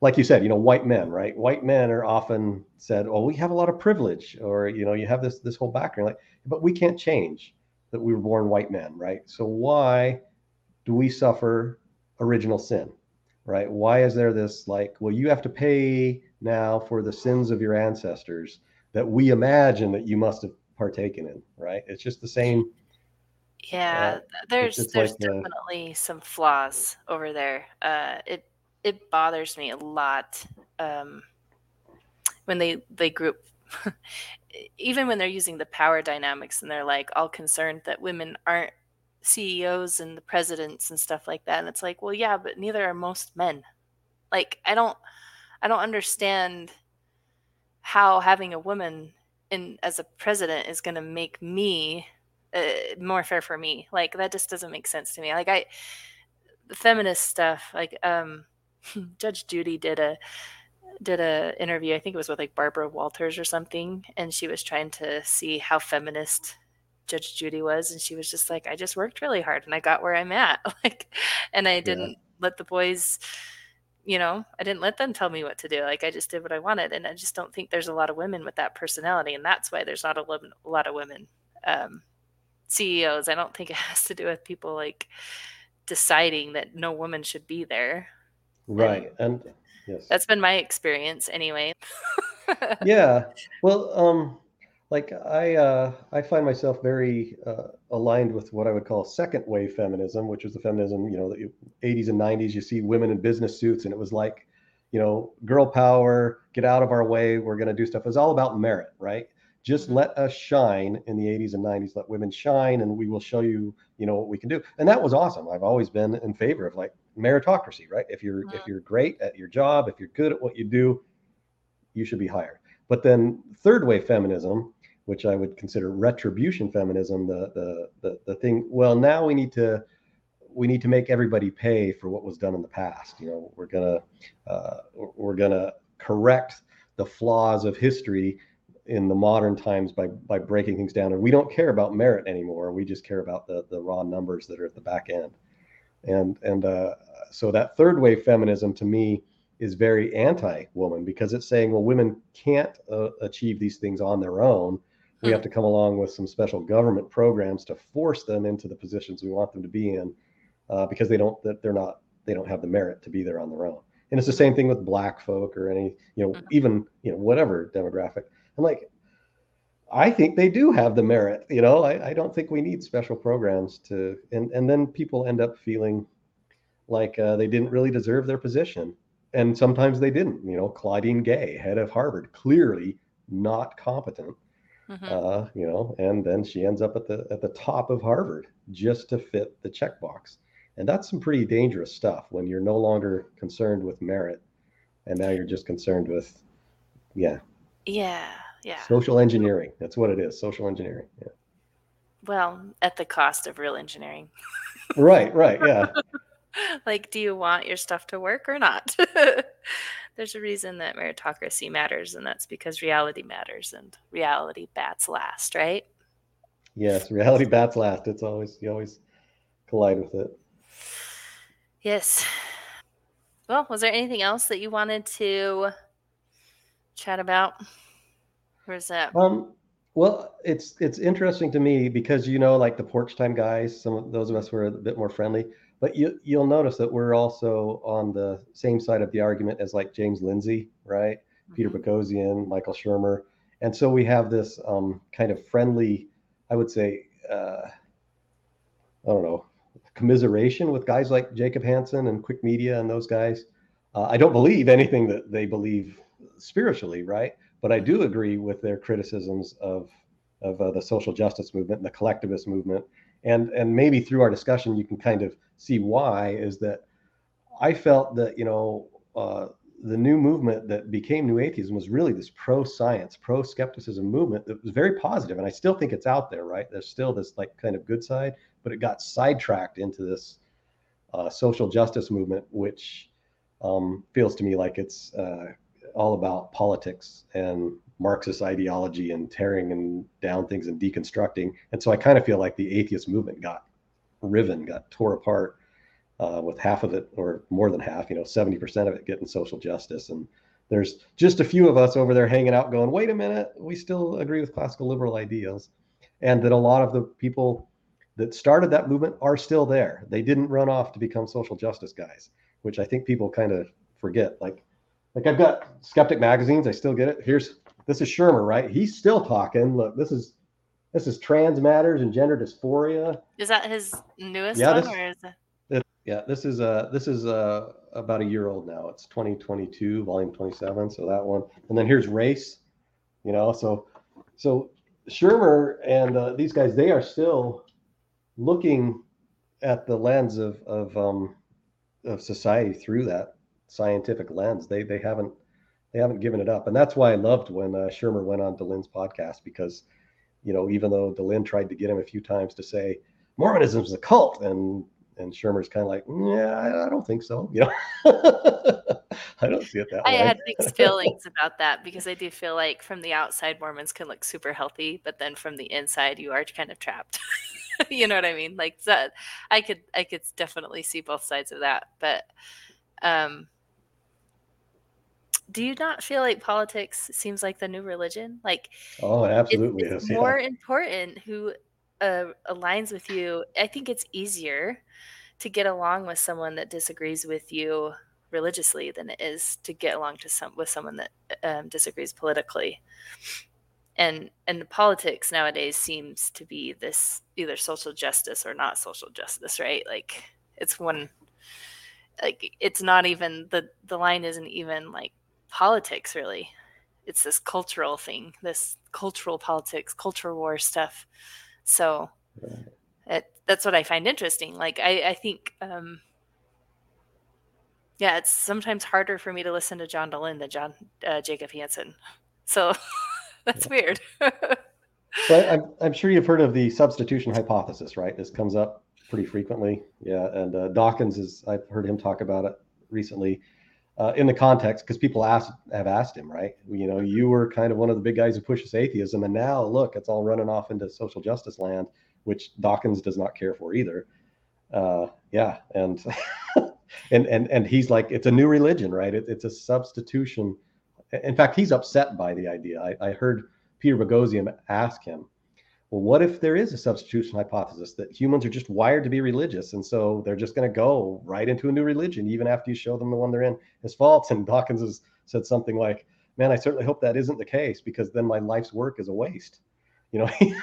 like you said, you know, white men, right? White men are often said, "Oh, we have a lot of privilege," or you know, you have this this whole background. Like, but we can't change that we were born white men, right? So why do we suffer original sin, right? Why is there this like, well, you have to pay now for the sins of your ancestors that we imagine that you must have partaken in, right? It's just the same. Yeah, uh, there's there's like definitely the, some flaws over there. Uh, it it bothers me a lot um, when they they group even when they're using the power dynamics and they're like all concerned that women aren't CEOs and the presidents and stuff like that and it's like well yeah but neither are most men. Like I don't I don't understand how having a woman in as a president is going to make me uh, more fair for me. Like that just doesn't make sense to me. Like I the feminist stuff like um Judge Judy did a did a interview. I think it was with like Barbara Walters or something, and she was trying to see how feminist Judge Judy was, and she was just like, "I just worked really hard, and I got where I'm at." like, and I didn't yeah. let the boys. You know, I didn't let them tell me what to do. Like I just did what I wanted, and I just don't think there's a lot of women with that personality, and that's why there's not a, a lot of women um, CEOs. I don't think it has to do with people like deciding that no woman should be there. Right. And yes. That's been my experience anyway. yeah. Well, um, like I uh, I find myself very uh, aligned with what I would call second wave feminism, which was the feminism you know the 80s and 90s. You see women in business suits, and it was like, you know, girl power, get out of our way. We're going to do stuff. It's all about merit, right? Just mm-hmm. let us shine in the 80s and 90s. Let women shine, and we will show you, you know, what we can do. And that was awesome. I've always been in favor of like meritocracy, right? If you're if you're great at your job, if you're good at what you do, you should be hired. But then third wave feminism, which I would consider retribution feminism, the the the, the thing. Well, now we need to we need to make everybody pay for what was done in the past. You know, we're gonna uh, we're gonna correct the flaws of history in the modern times by by breaking things down. And we don't care about merit anymore. We just care about the the raw numbers that are at the back end. And and uh, so that third wave feminism to me is very anti-woman because it's saying well women can't uh, achieve these things on their own. We have hmm. to come along with some special government programs to force them into the positions we want them to be in uh, because they don't that they're not they don't have the merit to be there on their own. And it's the same thing with black folk or any you know mm-hmm. even you know whatever demographic I'm like, I think they do have the merit. You know, I, I don't think we need special programs to, and and then people end up feeling like uh, they didn't really deserve their position, and sometimes they didn't. You know, Claudine Gay, head of Harvard, clearly not competent. Mm-hmm. Uh, you know, and then she ends up at the at the top of Harvard just to fit the checkbox, and that's some pretty dangerous stuff when you're no longer concerned with merit, and now you're just concerned with, yeah, yeah yeah. Social engineering. That's what it is social engineering yeah. Well at the cost of real engineering. Right right yeah. Like do you want your stuff to work or not? There's a reason that meritocracy matters and that's because reality matters and reality bats last right? Yes reality bats last. It's always you always collide with it. Yes. Well was there anything else that you wanted to chat about Where's that? Um, well, it's it's interesting to me because you know, like the porch time guys, some of those of us were a bit more friendly, but you you'll notice that we're also on the same side of the argument as like James Lindsay, right? Mm-hmm. Peter Boghossian, Michael Shermer, and so we have this um, kind of friendly, I would say, uh, I don't know, commiseration with guys like Jacob Hansen and Cwic Media and those guys. Uh, I don't believe anything that they believe spiritually, right? But I do agree with their criticisms of of uh, the social justice movement and the collectivist movement, and and maybe through our discussion you can kind of see why is that I felt that you know uh, the new movement that became New Atheism was really this pro-science, pro-skepticism movement that was very positive, and I still think it's out there. Right, there's still this like kind of good side, but it got sidetracked into this uh, social justice movement, which um, feels to me like it's uh, all about politics and Marxist ideology and tearing and down things and deconstructing. And so I kind of feel like the atheist movement got riven, got tore apart, uh, with half of it or more than half, you know, 70% of it getting social justice. And there's just a few of us over there hanging out going, wait a minute, we still agree with classical liberal ideals. And that a lot of the people that started that movement are still there. They didn't run off to become social justice guys, which I think people kind of forget. Like like I've got Skeptic magazines. I still get it. Here's this is Shermer, right? He's still talking. Look, this is this is trans matters and gender dysphoria. Is that his newest yeah, one, this, or is it? it? Yeah, this is uh this is uh about a year old now. It's 2022, volume 27. So that one, and then here's race. You know, so so Shermer and uh, these guys, they are still looking at the lens of of um of society through that scientific lens. They they haven't they haven't given it up, and that's why I loved when uh, Shermer went on Dehlin's podcast because, you know, even though Delenn tried to get him a few times to say Mormonism is a cult, and and Shermer's kind of like, yeah, I, I, don't think so. You know, I don't see it that I way. I had mixed feelings about that because I do feel like from the outside Mormons can look super healthy, but then from the inside you are kind of trapped. you know what I mean? Like that, I could I could definitely see both sides of that, but um do you not feel like politics seems like the new religion? Like, oh, absolutely, it's, it's more yeah. important who uh, aligns with you. I think it's easier to get along with someone that disagrees with you religiously than it is to get along to some with someone that um, disagrees politically. and and the politics nowadays seems to be this either social justice or not social justice right like it's one like it's not even the the line isn't even like politics really. It's this cultural thing this cultural politics culture war stuff. So it, that's what i find interesting. Like i i think um yeah it's sometimes harder for me to listen to john dehlin than john uh, jacob hansen. So that's weird. But I'm, I'm sure you've heard of the substitution hypothesis right? This comes up pretty frequently. Yeah and uh, dawkins is i've heard him talk about it recently uh, in the context because people ask have asked him right? You know you were kind of one of the big guys who pushes atheism and now look it's all running off into social justice land which dawkins does not care for either. Uh, yeah and and and and he's like it's a new religion right? It, it's a substitution. In fact he's upset by the idea. I, I heard peter boghossian ask him well, what if there is a substitution hypothesis that humans are just wired to be religious, and so they're just going to go right into a new religion even after you show them the one they're in is false? And Dawkins has said something like, "Man, I certainly hope that isn't the case because then my life's work is a waste." You know, he,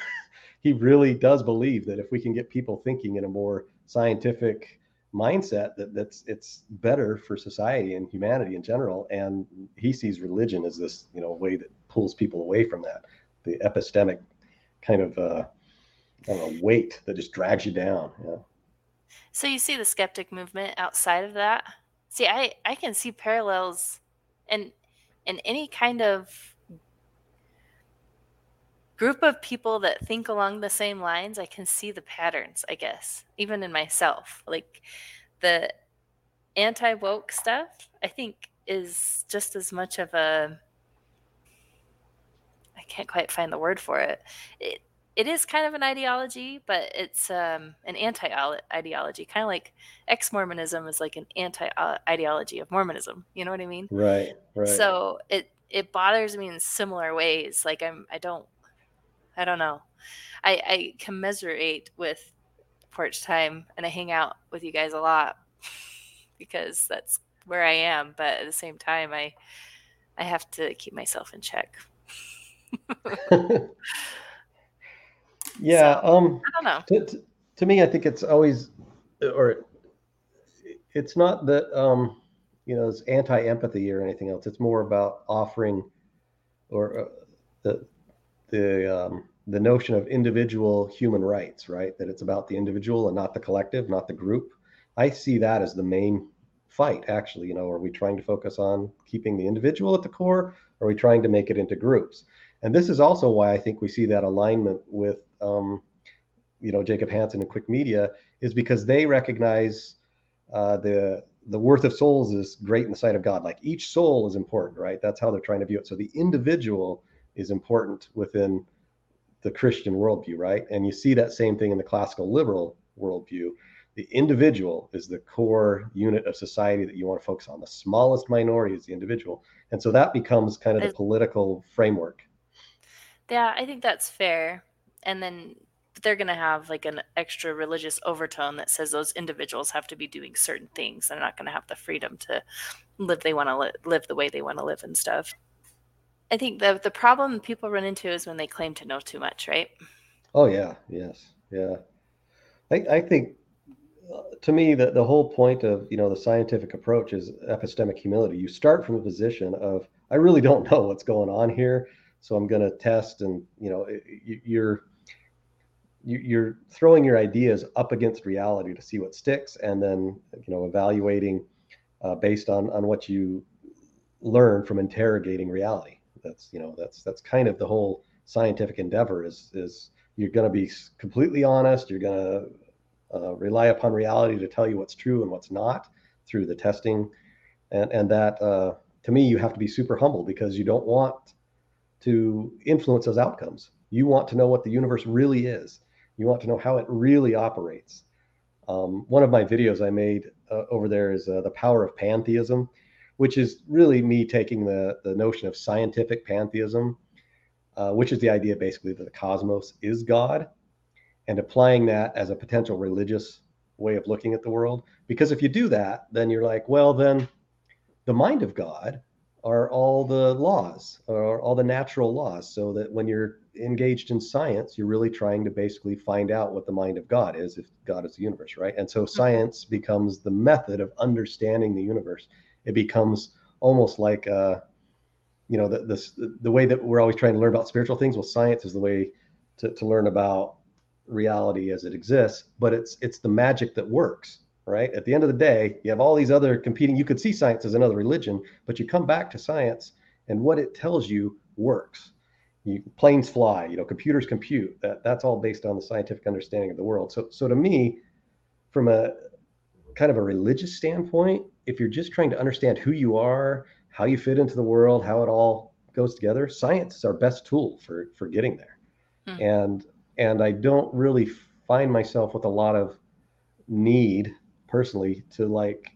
he really does believe that if we can get people thinking in a more scientific mindset, that that's it's better for society and humanity in general. And he sees religion as this, you know, way that pulls people away from that, the epistemic kind of uh, don't know, weight that just drags you down. Yeah. So you see the skeptic movement outside of that. See, I I can see parallels, in in any kind of group of people that think along the same lines. I can see the patterns. I guess even in myself, like the anti woke stuff. I think is just as much of a can't quite find the word for it. It it is kind of an ideology, but it's um, an anti ideology, kind of like ex Mormonism is like an anti ideology of Mormonism. You know what I mean? Right. Right. So it it bothers me in similar ways. Like I'm I don't I don't know. I I commiserate with porch time and I hang out with you guys a lot because that's where I am. But at the same time, I I have to keep myself in check. Yeah. So, um, I don't know. To, to, me, I think it's always, or it's not that, um, you know, it's anti empathy or anything else. It's more about offering or uh, the, the, um, the notion of individual human rights, right? That it's about the individual and not the collective, not the group. I see that as the main fight, actually. You know, are we trying to focus on keeping the individual at the core? Or are we trying to make it into groups? And this is also why I think we see that alignment with, um, you know, Jacob Hansen and Cwic Media is because they recognize uh, the the worth of souls is great in the sight of God. Like each soul is important, right? That's how they're trying to view it. So the individual is important within the Christian worldview, right? And you see that same thing in the classical liberal worldview. The individual is the core unit of society that you want to focus on. The smallest minority is the individual. And so that becomes kind of the political framework yeah, I think that's fair. And then they're going to have like an extra religious overtone that says those individuals have to be doing certain things. They're not going to have the freedom to live they want to li- live the way they want to live and stuff. I think the the problem people run into is when they claim to know too much, right? Oh yeah, yes, yeah. I I think uh, to me that the whole point of you know the scientific approach is epistemic humility. You start from a position of I really don't know what's going on here so i'm going to test and you know you're you're throwing your ideas up against reality to see what sticks and then you know evaluating uh, based on on what you learn from interrogating reality. That's you know that's that's kind of the whole scientific endeavor is is you're going to be completely honest. You're going to uh, rely upon reality to tell you what's true and what's not through the testing. And and that uh, to me you have to be super humble because you don't want to influence those outcomes. You want to know what the universe really is. You want to know how it really operates. Um, one of my videos I made uh, over there is uh, the power of pantheism, which is really me taking the the notion of scientific pantheism, uh, which is the idea basically that the cosmos is God, and applying that as a potential religious way of looking at the world. Because if you do that, then you're like, well, then the mind of God are all the laws or all the natural laws so that when you're engaged in science you're really trying to basically find out what the mind of god is if god is the universe right? And so mm-hmm. science becomes the method of understanding the universe. It becomes almost like uh you know the, the the way that we're always trying to learn about spiritual things. Well science is the way to, to learn about reality as it exists but it's it's the magic that works right? At the end of the day, you have all these other competing, you could see science as another religion, but you come back to science and what it tells you works. You, planes fly, you know, computers compute. That that's all based on the scientific understanding of the world. So so to me, from a kind of a religious standpoint, if you're just trying to understand who you are, how you fit into the world, how it all goes together, science is our best tool for for getting there. Hmm. And and I don't really find myself with a lot of need personally to like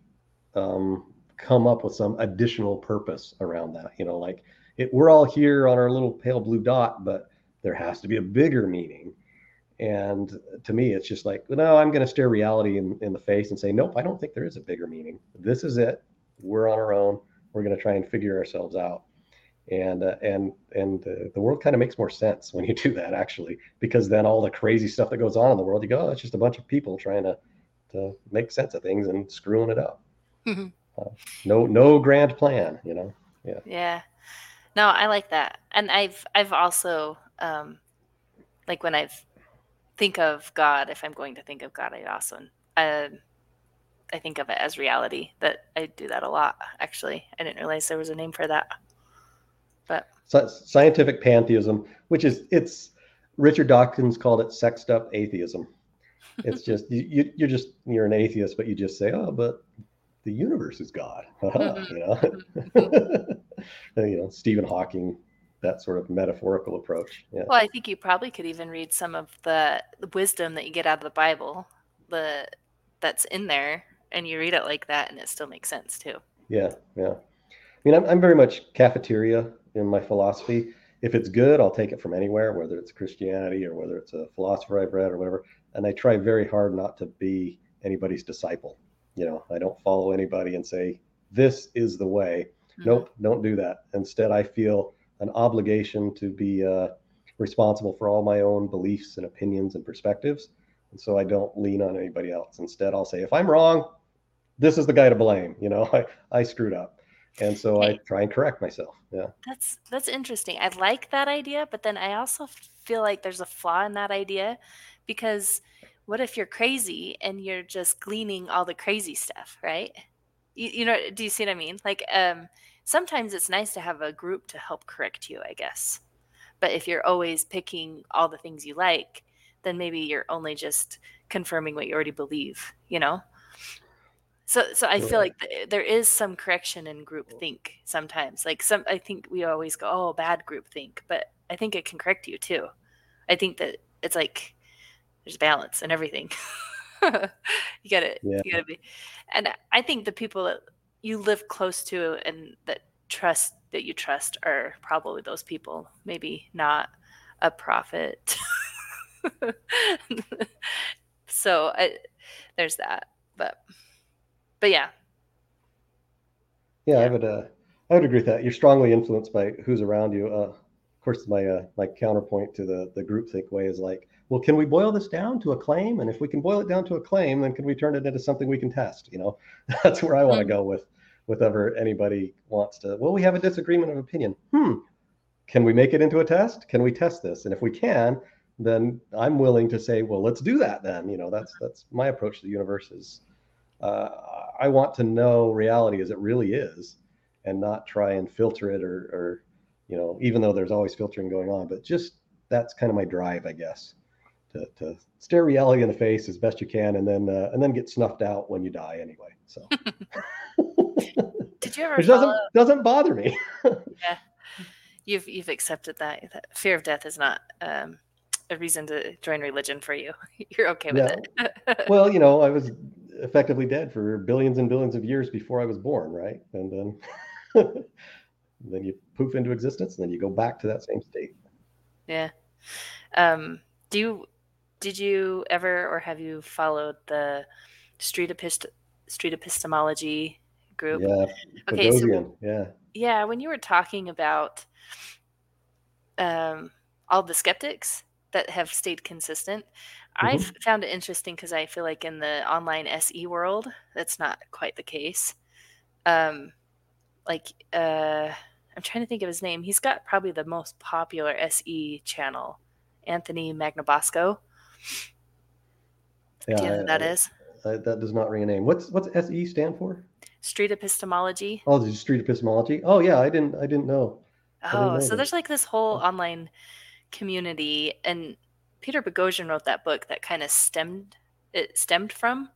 um, come up with some additional purpose around that. You know, like it, we're all here on our little pale blue dot, but there has to be a bigger meaning. And to me, it's just like, no, I'm going to stare reality in, in the face and say, nope, I don't think there is a bigger meaning. This is it. We're on our own. We're going to try and figure ourselves out. And uh, and and uh, the world kind of makes more sense when you do that, actually, because then all the crazy stuff that goes on in the world, you go, oh, it's just a bunch of people trying to to make sense of things and screwing it up. Mm-hmm. Uh, no, no grand plan, you know? Yeah. Yeah. No, I like that. And I've, I've also, um, like when I've think of God, if I'm going to think of God, I also, uh, I think of it as reality. That I do that a lot. Actually, I didn't realize there was a name for that. But so, scientific pantheism, which is it's Richard Dawkins called it sexed up atheism it's just you, you're just you're an atheist, but you just say, oh, but the universe is God. Mm-hmm. you know, mm-hmm. you know Stephen Hawking, that sort of metaphorical approach. Yeah. Well, I think you probably could even read some of the, the wisdom that you get out of the Bible, the that's in there, and you read it like that, and it still makes sense too. Yeah, yeah. I mean, I'm I'm very much cafeteria in my philosophy. If it's good, I'll take it from anywhere, whether it's Christianity or whether it's a philosopher I've read or whatever and I try very hard not to be anybody's disciple. You know, I don't follow anybody and say this is the way. Mm-hmm. Nope, don't do that. Instead, I feel an obligation to be uh, responsible for all my own beliefs and opinions and perspectives, and so I don't lean on anybody else. Instead, I'll say if I'm wrong, this is the guy to blame. You know, I I screwed up and so I try and correct myself. Yeah. That's that's interesting. I like that idea, but then I also feel like there's a flaw in that idea because what if you're crazy and you're just gleaning all the crazy stuff, right? You, you know, do you see what I mean? Like um sometimes it's nice to have a group to help correct you, I guess. But if you're always picking all the things you like, then maybe you're only just confirming what you already believe, you know? So, so I feel like th- there is some correction in group think sometimes. Like some, I think we always go, "Oh, bad group think," but I think it can correct you too. I think that it's like there's balance and everything. you got to, yeah. you got to be, and I think the people that you live close to and that trust that you trust are probably those people. Maybe not a prophet. so I, there's that, but but yeah. Yeah, yeah. I would uh, I would agree with that. You're strongly influenced by who's around you. Uh, of course, my uh, my counterpoint to the the groupthink way is like, well, can we boil this down to a claim? And if we can boil it down to a claim, then can we turn it into something we can test? You know, that's where I want to mm-hmm. go with with ever anybody wants to. Well, we have a disagreement of opinion. Hmm. Can we make it into a test? Can we test this? And if we can, then I'm willing to say, well, let's do that. Then you know, that's that's my approach to the universe is uh, I want to know reality as it really is and not try and filter it or, or, you know, even though there's always filtering going on, but just that's kind of my drive, I guess, to, to stare reality in the face as best you can and then, uh, and then get snuffed out when you die anyway. So, did you ever, Which doesn't, doesn't bother me. yeah. You've, you've accepted that, that fear of death is not, um, a reason to join religion for you. You're okay with it. well, you know, I was effectively dead for billions and billions of years before I was born, right? And then then you poof into existence, and then you go back to that same state. Yeah. Um, do you did you ever or have you followed the street epist- street epistemology group. Yeah. Okay, so yeah. yeah, when you were talking about um, all the skeptics that have stayed consistent, I've found it interesting because I feel like in the online SE world, that's not quite the case. Um, like, uh, I'm trying to think of his name. He's got probably the most popular SE channel, Anthony Magnabosco. Yeah. Do you know I- that I- is? I- that does not ring a name. What's what's SE stand for? Street epistemology. Oh, street epistemology. Oh yeah, I didn't I didn't know. didn't Oh, know so that. there's like this whole online community, and Peter Boghossian wrote that book that kind of stemmed it stemmed from,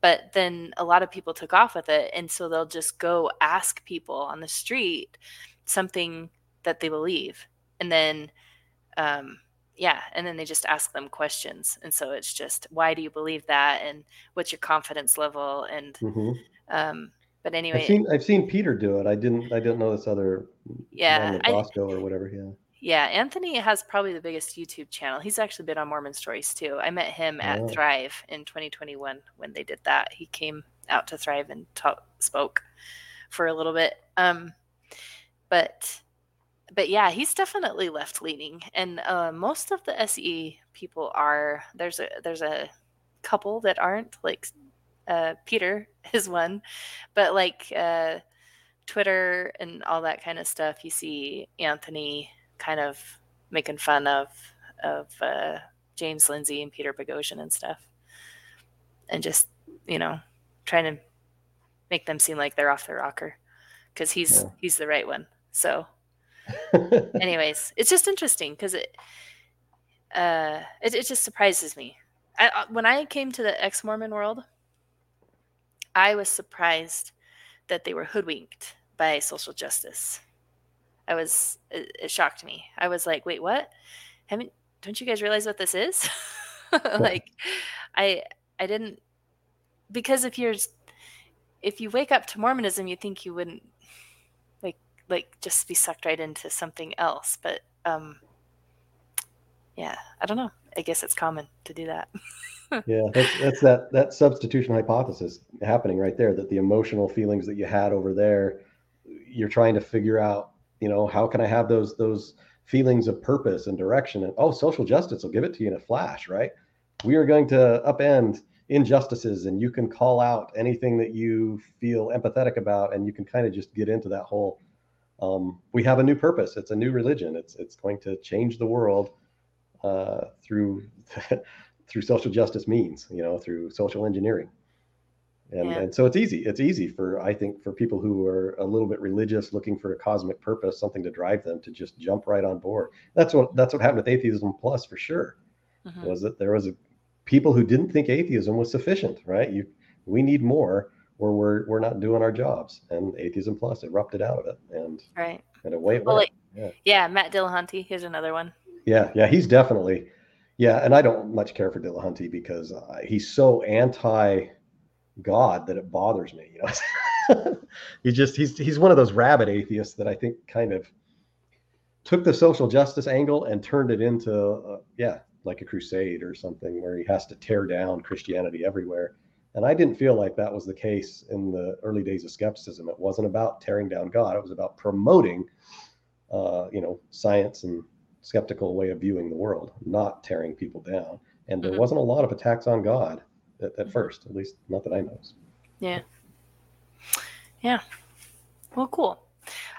but then a lot of people took off with it, and so they'll just go ask people on the street something that they believe, and then, um, yeah, and then they just ask them questions, and so it's just why do you believe that, and what's your confidence level, and hmm um, but anyway, I've seen I've seen Peter do it. I didn't I didn't know this other yeah, I, Bosco or whatever. Yeah. Yeah, Anthony has probably the biggest YouTube channel. He's actually been on Mormon Stories too. I met him at Oh. Thrive in 2021 when they did that. He came out to Thrive and talk, spoke for a little bit. Um, but but yeah, he's definitely left leaning, and uh, most of the SE people are. There's a there's a couple that aren't like uh, Peter is one, but like uh, Twitter and all that kind of stuff. You see Anthony kind of making fun of of uh, James Lindsay and Peter Boghossian and stuff, and just you know trying to make them seem like they're off their rocker because he's Yeah. he's the right one. So, anyways, it's just interesting because it, uh, it it just surprises me. I, I- when I came to the ex Mormon world, I was surprised that they were hoodwinked by social justice. I was it, it shocked me. I was like, wait, what? Haven't don't you guys realize what this is? like I I didn't because if you're if you wake up to Mormonism, you think you wouldn't like just be sucked right into something else. But um yeah, I don't know. I guess it's common to do that. yeah, that's, that's that that substitution hypothesis happening right there. That the emotional feelings that you had over there, you're trying to figure out. You know, how can I have those those feelings of purpose and direction? And oh, social justice will give it to you in a flash, right? We are going to upend injustices, and you can call out anything that you feel empathetic about, and you can kind of just get into that whole. Um, we have a new purpose. It's a new religion. It's it's going to change the world uh, through through social justice means, you know, through social engineering. And, Yeah. and so it's easy. It's easy for, I think, for people who are a little bit religious, looking for a cosmic purpose, something to drive them to just jump right on board. That's what that's what happened with atheism plus for sure. Mhm. Was that there was a, people who didn't think atheism was sufficient, right? You we need more or we're we're not doing our jobs. And atheism plus erupted out of it and Right. and away it Well, went. like, yeah, Matt Dillahunty, here's another one. Yeah, yeah, he's definitely, yeah, and I don't much care for Dillahunty because uh, he's so anti God that it bothers me. You know, he just he's he's one of those rabid atheists that I think kind of took the social justice angle and turned it into uh, yeah, like a crusade or something where he has to tear down Christianity everywhere. And I didn't feel like that was the case in the early days of skepticism. It wasn't about tearing down God; it was about promoting, uh, you know, science and skeptical way of viewing the world, not tearing people down. And there Mhm. wasn't a lot of attacks on God at, at first, at least not that I noticed. Yeah. Yeah. Well, cool.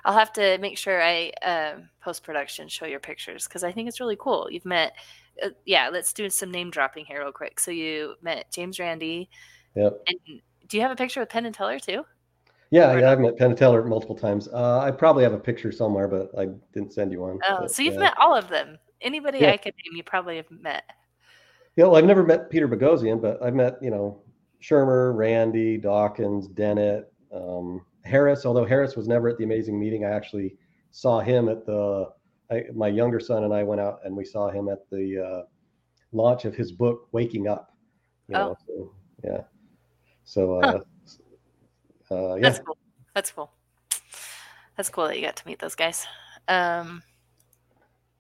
I'll have to make sure I uh, post production show your pictures because I think it's really cool. You've met, uh, yeah. Let's do some name dropping here real quick. So you met James Randi, Yep. and do you have a picture with Penn and Teller too? Yeah, Or yeah, I've met Penn and Teller multiple times. Uh, I probably have a picture somewhere, but I didn't send you one. Oh, but, so you've yeah. met all of them. Anybody Yeah. I could name, you probably have met. Yeah, well, I've never met Peter Boghossian, but I've met, you know, Shermer, Randi, Dawkins, Dennett, um, Harris. Although Harris was never at the amazing meeting, I actually saw him at the. I, my younger son and I went out and we saw him at the uh, launch of his book, Waking Up. You Oh. know, so, yeah. So, Huh. uh, uh, yeah, That's cool. That's cool. That's cool that you got to meet those guys. Um,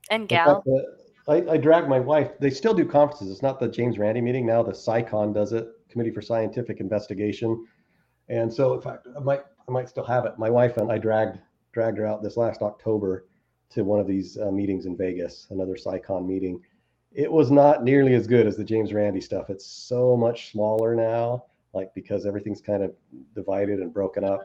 and gal. uh, I, I drag my wife. They still do conferences. It's not the James Randi meeting now. The CSICon does it, Committee for Scientific Investigation. And so, in fact, I might I might still have it. My wife and I dragged dragged her out this last October to one of these uh, meetings in Vegas, another CSICon meeting. It was not nearly as good as the James Randi stuff. It's so much smaller now, like because everything's kind of divided and broken up.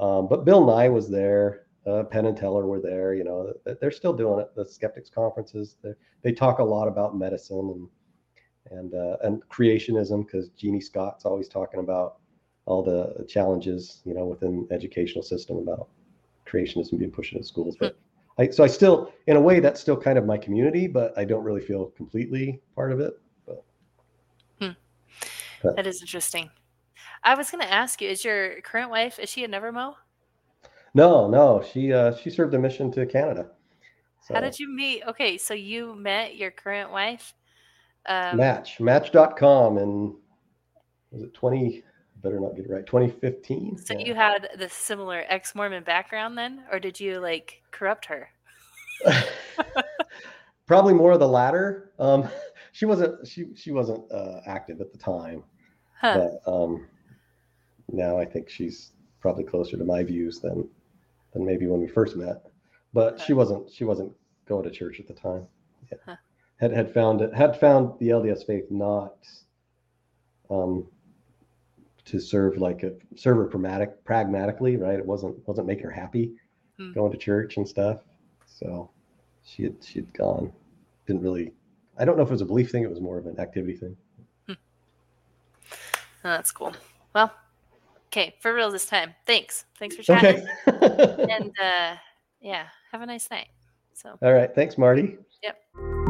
Um, but Bill Nye was there. Uh, Penn and Teller were there. You know, they're still doing it. The skeptics conferences. They talk a lot about medicine and and uh, and creationism because Genie Scott's always talking about all the challenges you know within the educational system about creationism being pushed into schools. But I, so I still, in a way, that's still kind of my community, but I don't really feel completely part of it. But, hmm. but. that is interesting. I was going to ask you: Is your current wife is she a Nevermo? No, no. She uh, she served a mission to Canada. So. How did you meet? Okay, so you met your current wife. Um, Match Match.com and was it twenty? better not get it right. 2015. So yeah. you had the similar ex-Mormon background then, or did you like corrupt her? Probably more of the latter. Um, she wasn't she she wasn't uh, active at the time, huh. but um, now I think she's probably closer to my views than than maybe when we first met. But huh. she wasn't she wasn't going to church at the time. Yeah. Huh. Had had found it had found the LDS faith not um, to serve like a serve pragmatic pragmatically, right? It wasn't wasn't make her happy hmm. going to church and stuff. So she had she had gone. Didn't really I don't know if it was a belief thing, it was more of an activity thing. Hmm. Oh, that's cool. Well, okay, for real this time. Thanks. Thanks for chatting. Okay. and uh yeah, have a nice night. So all right. Thanks, Marti. Yep.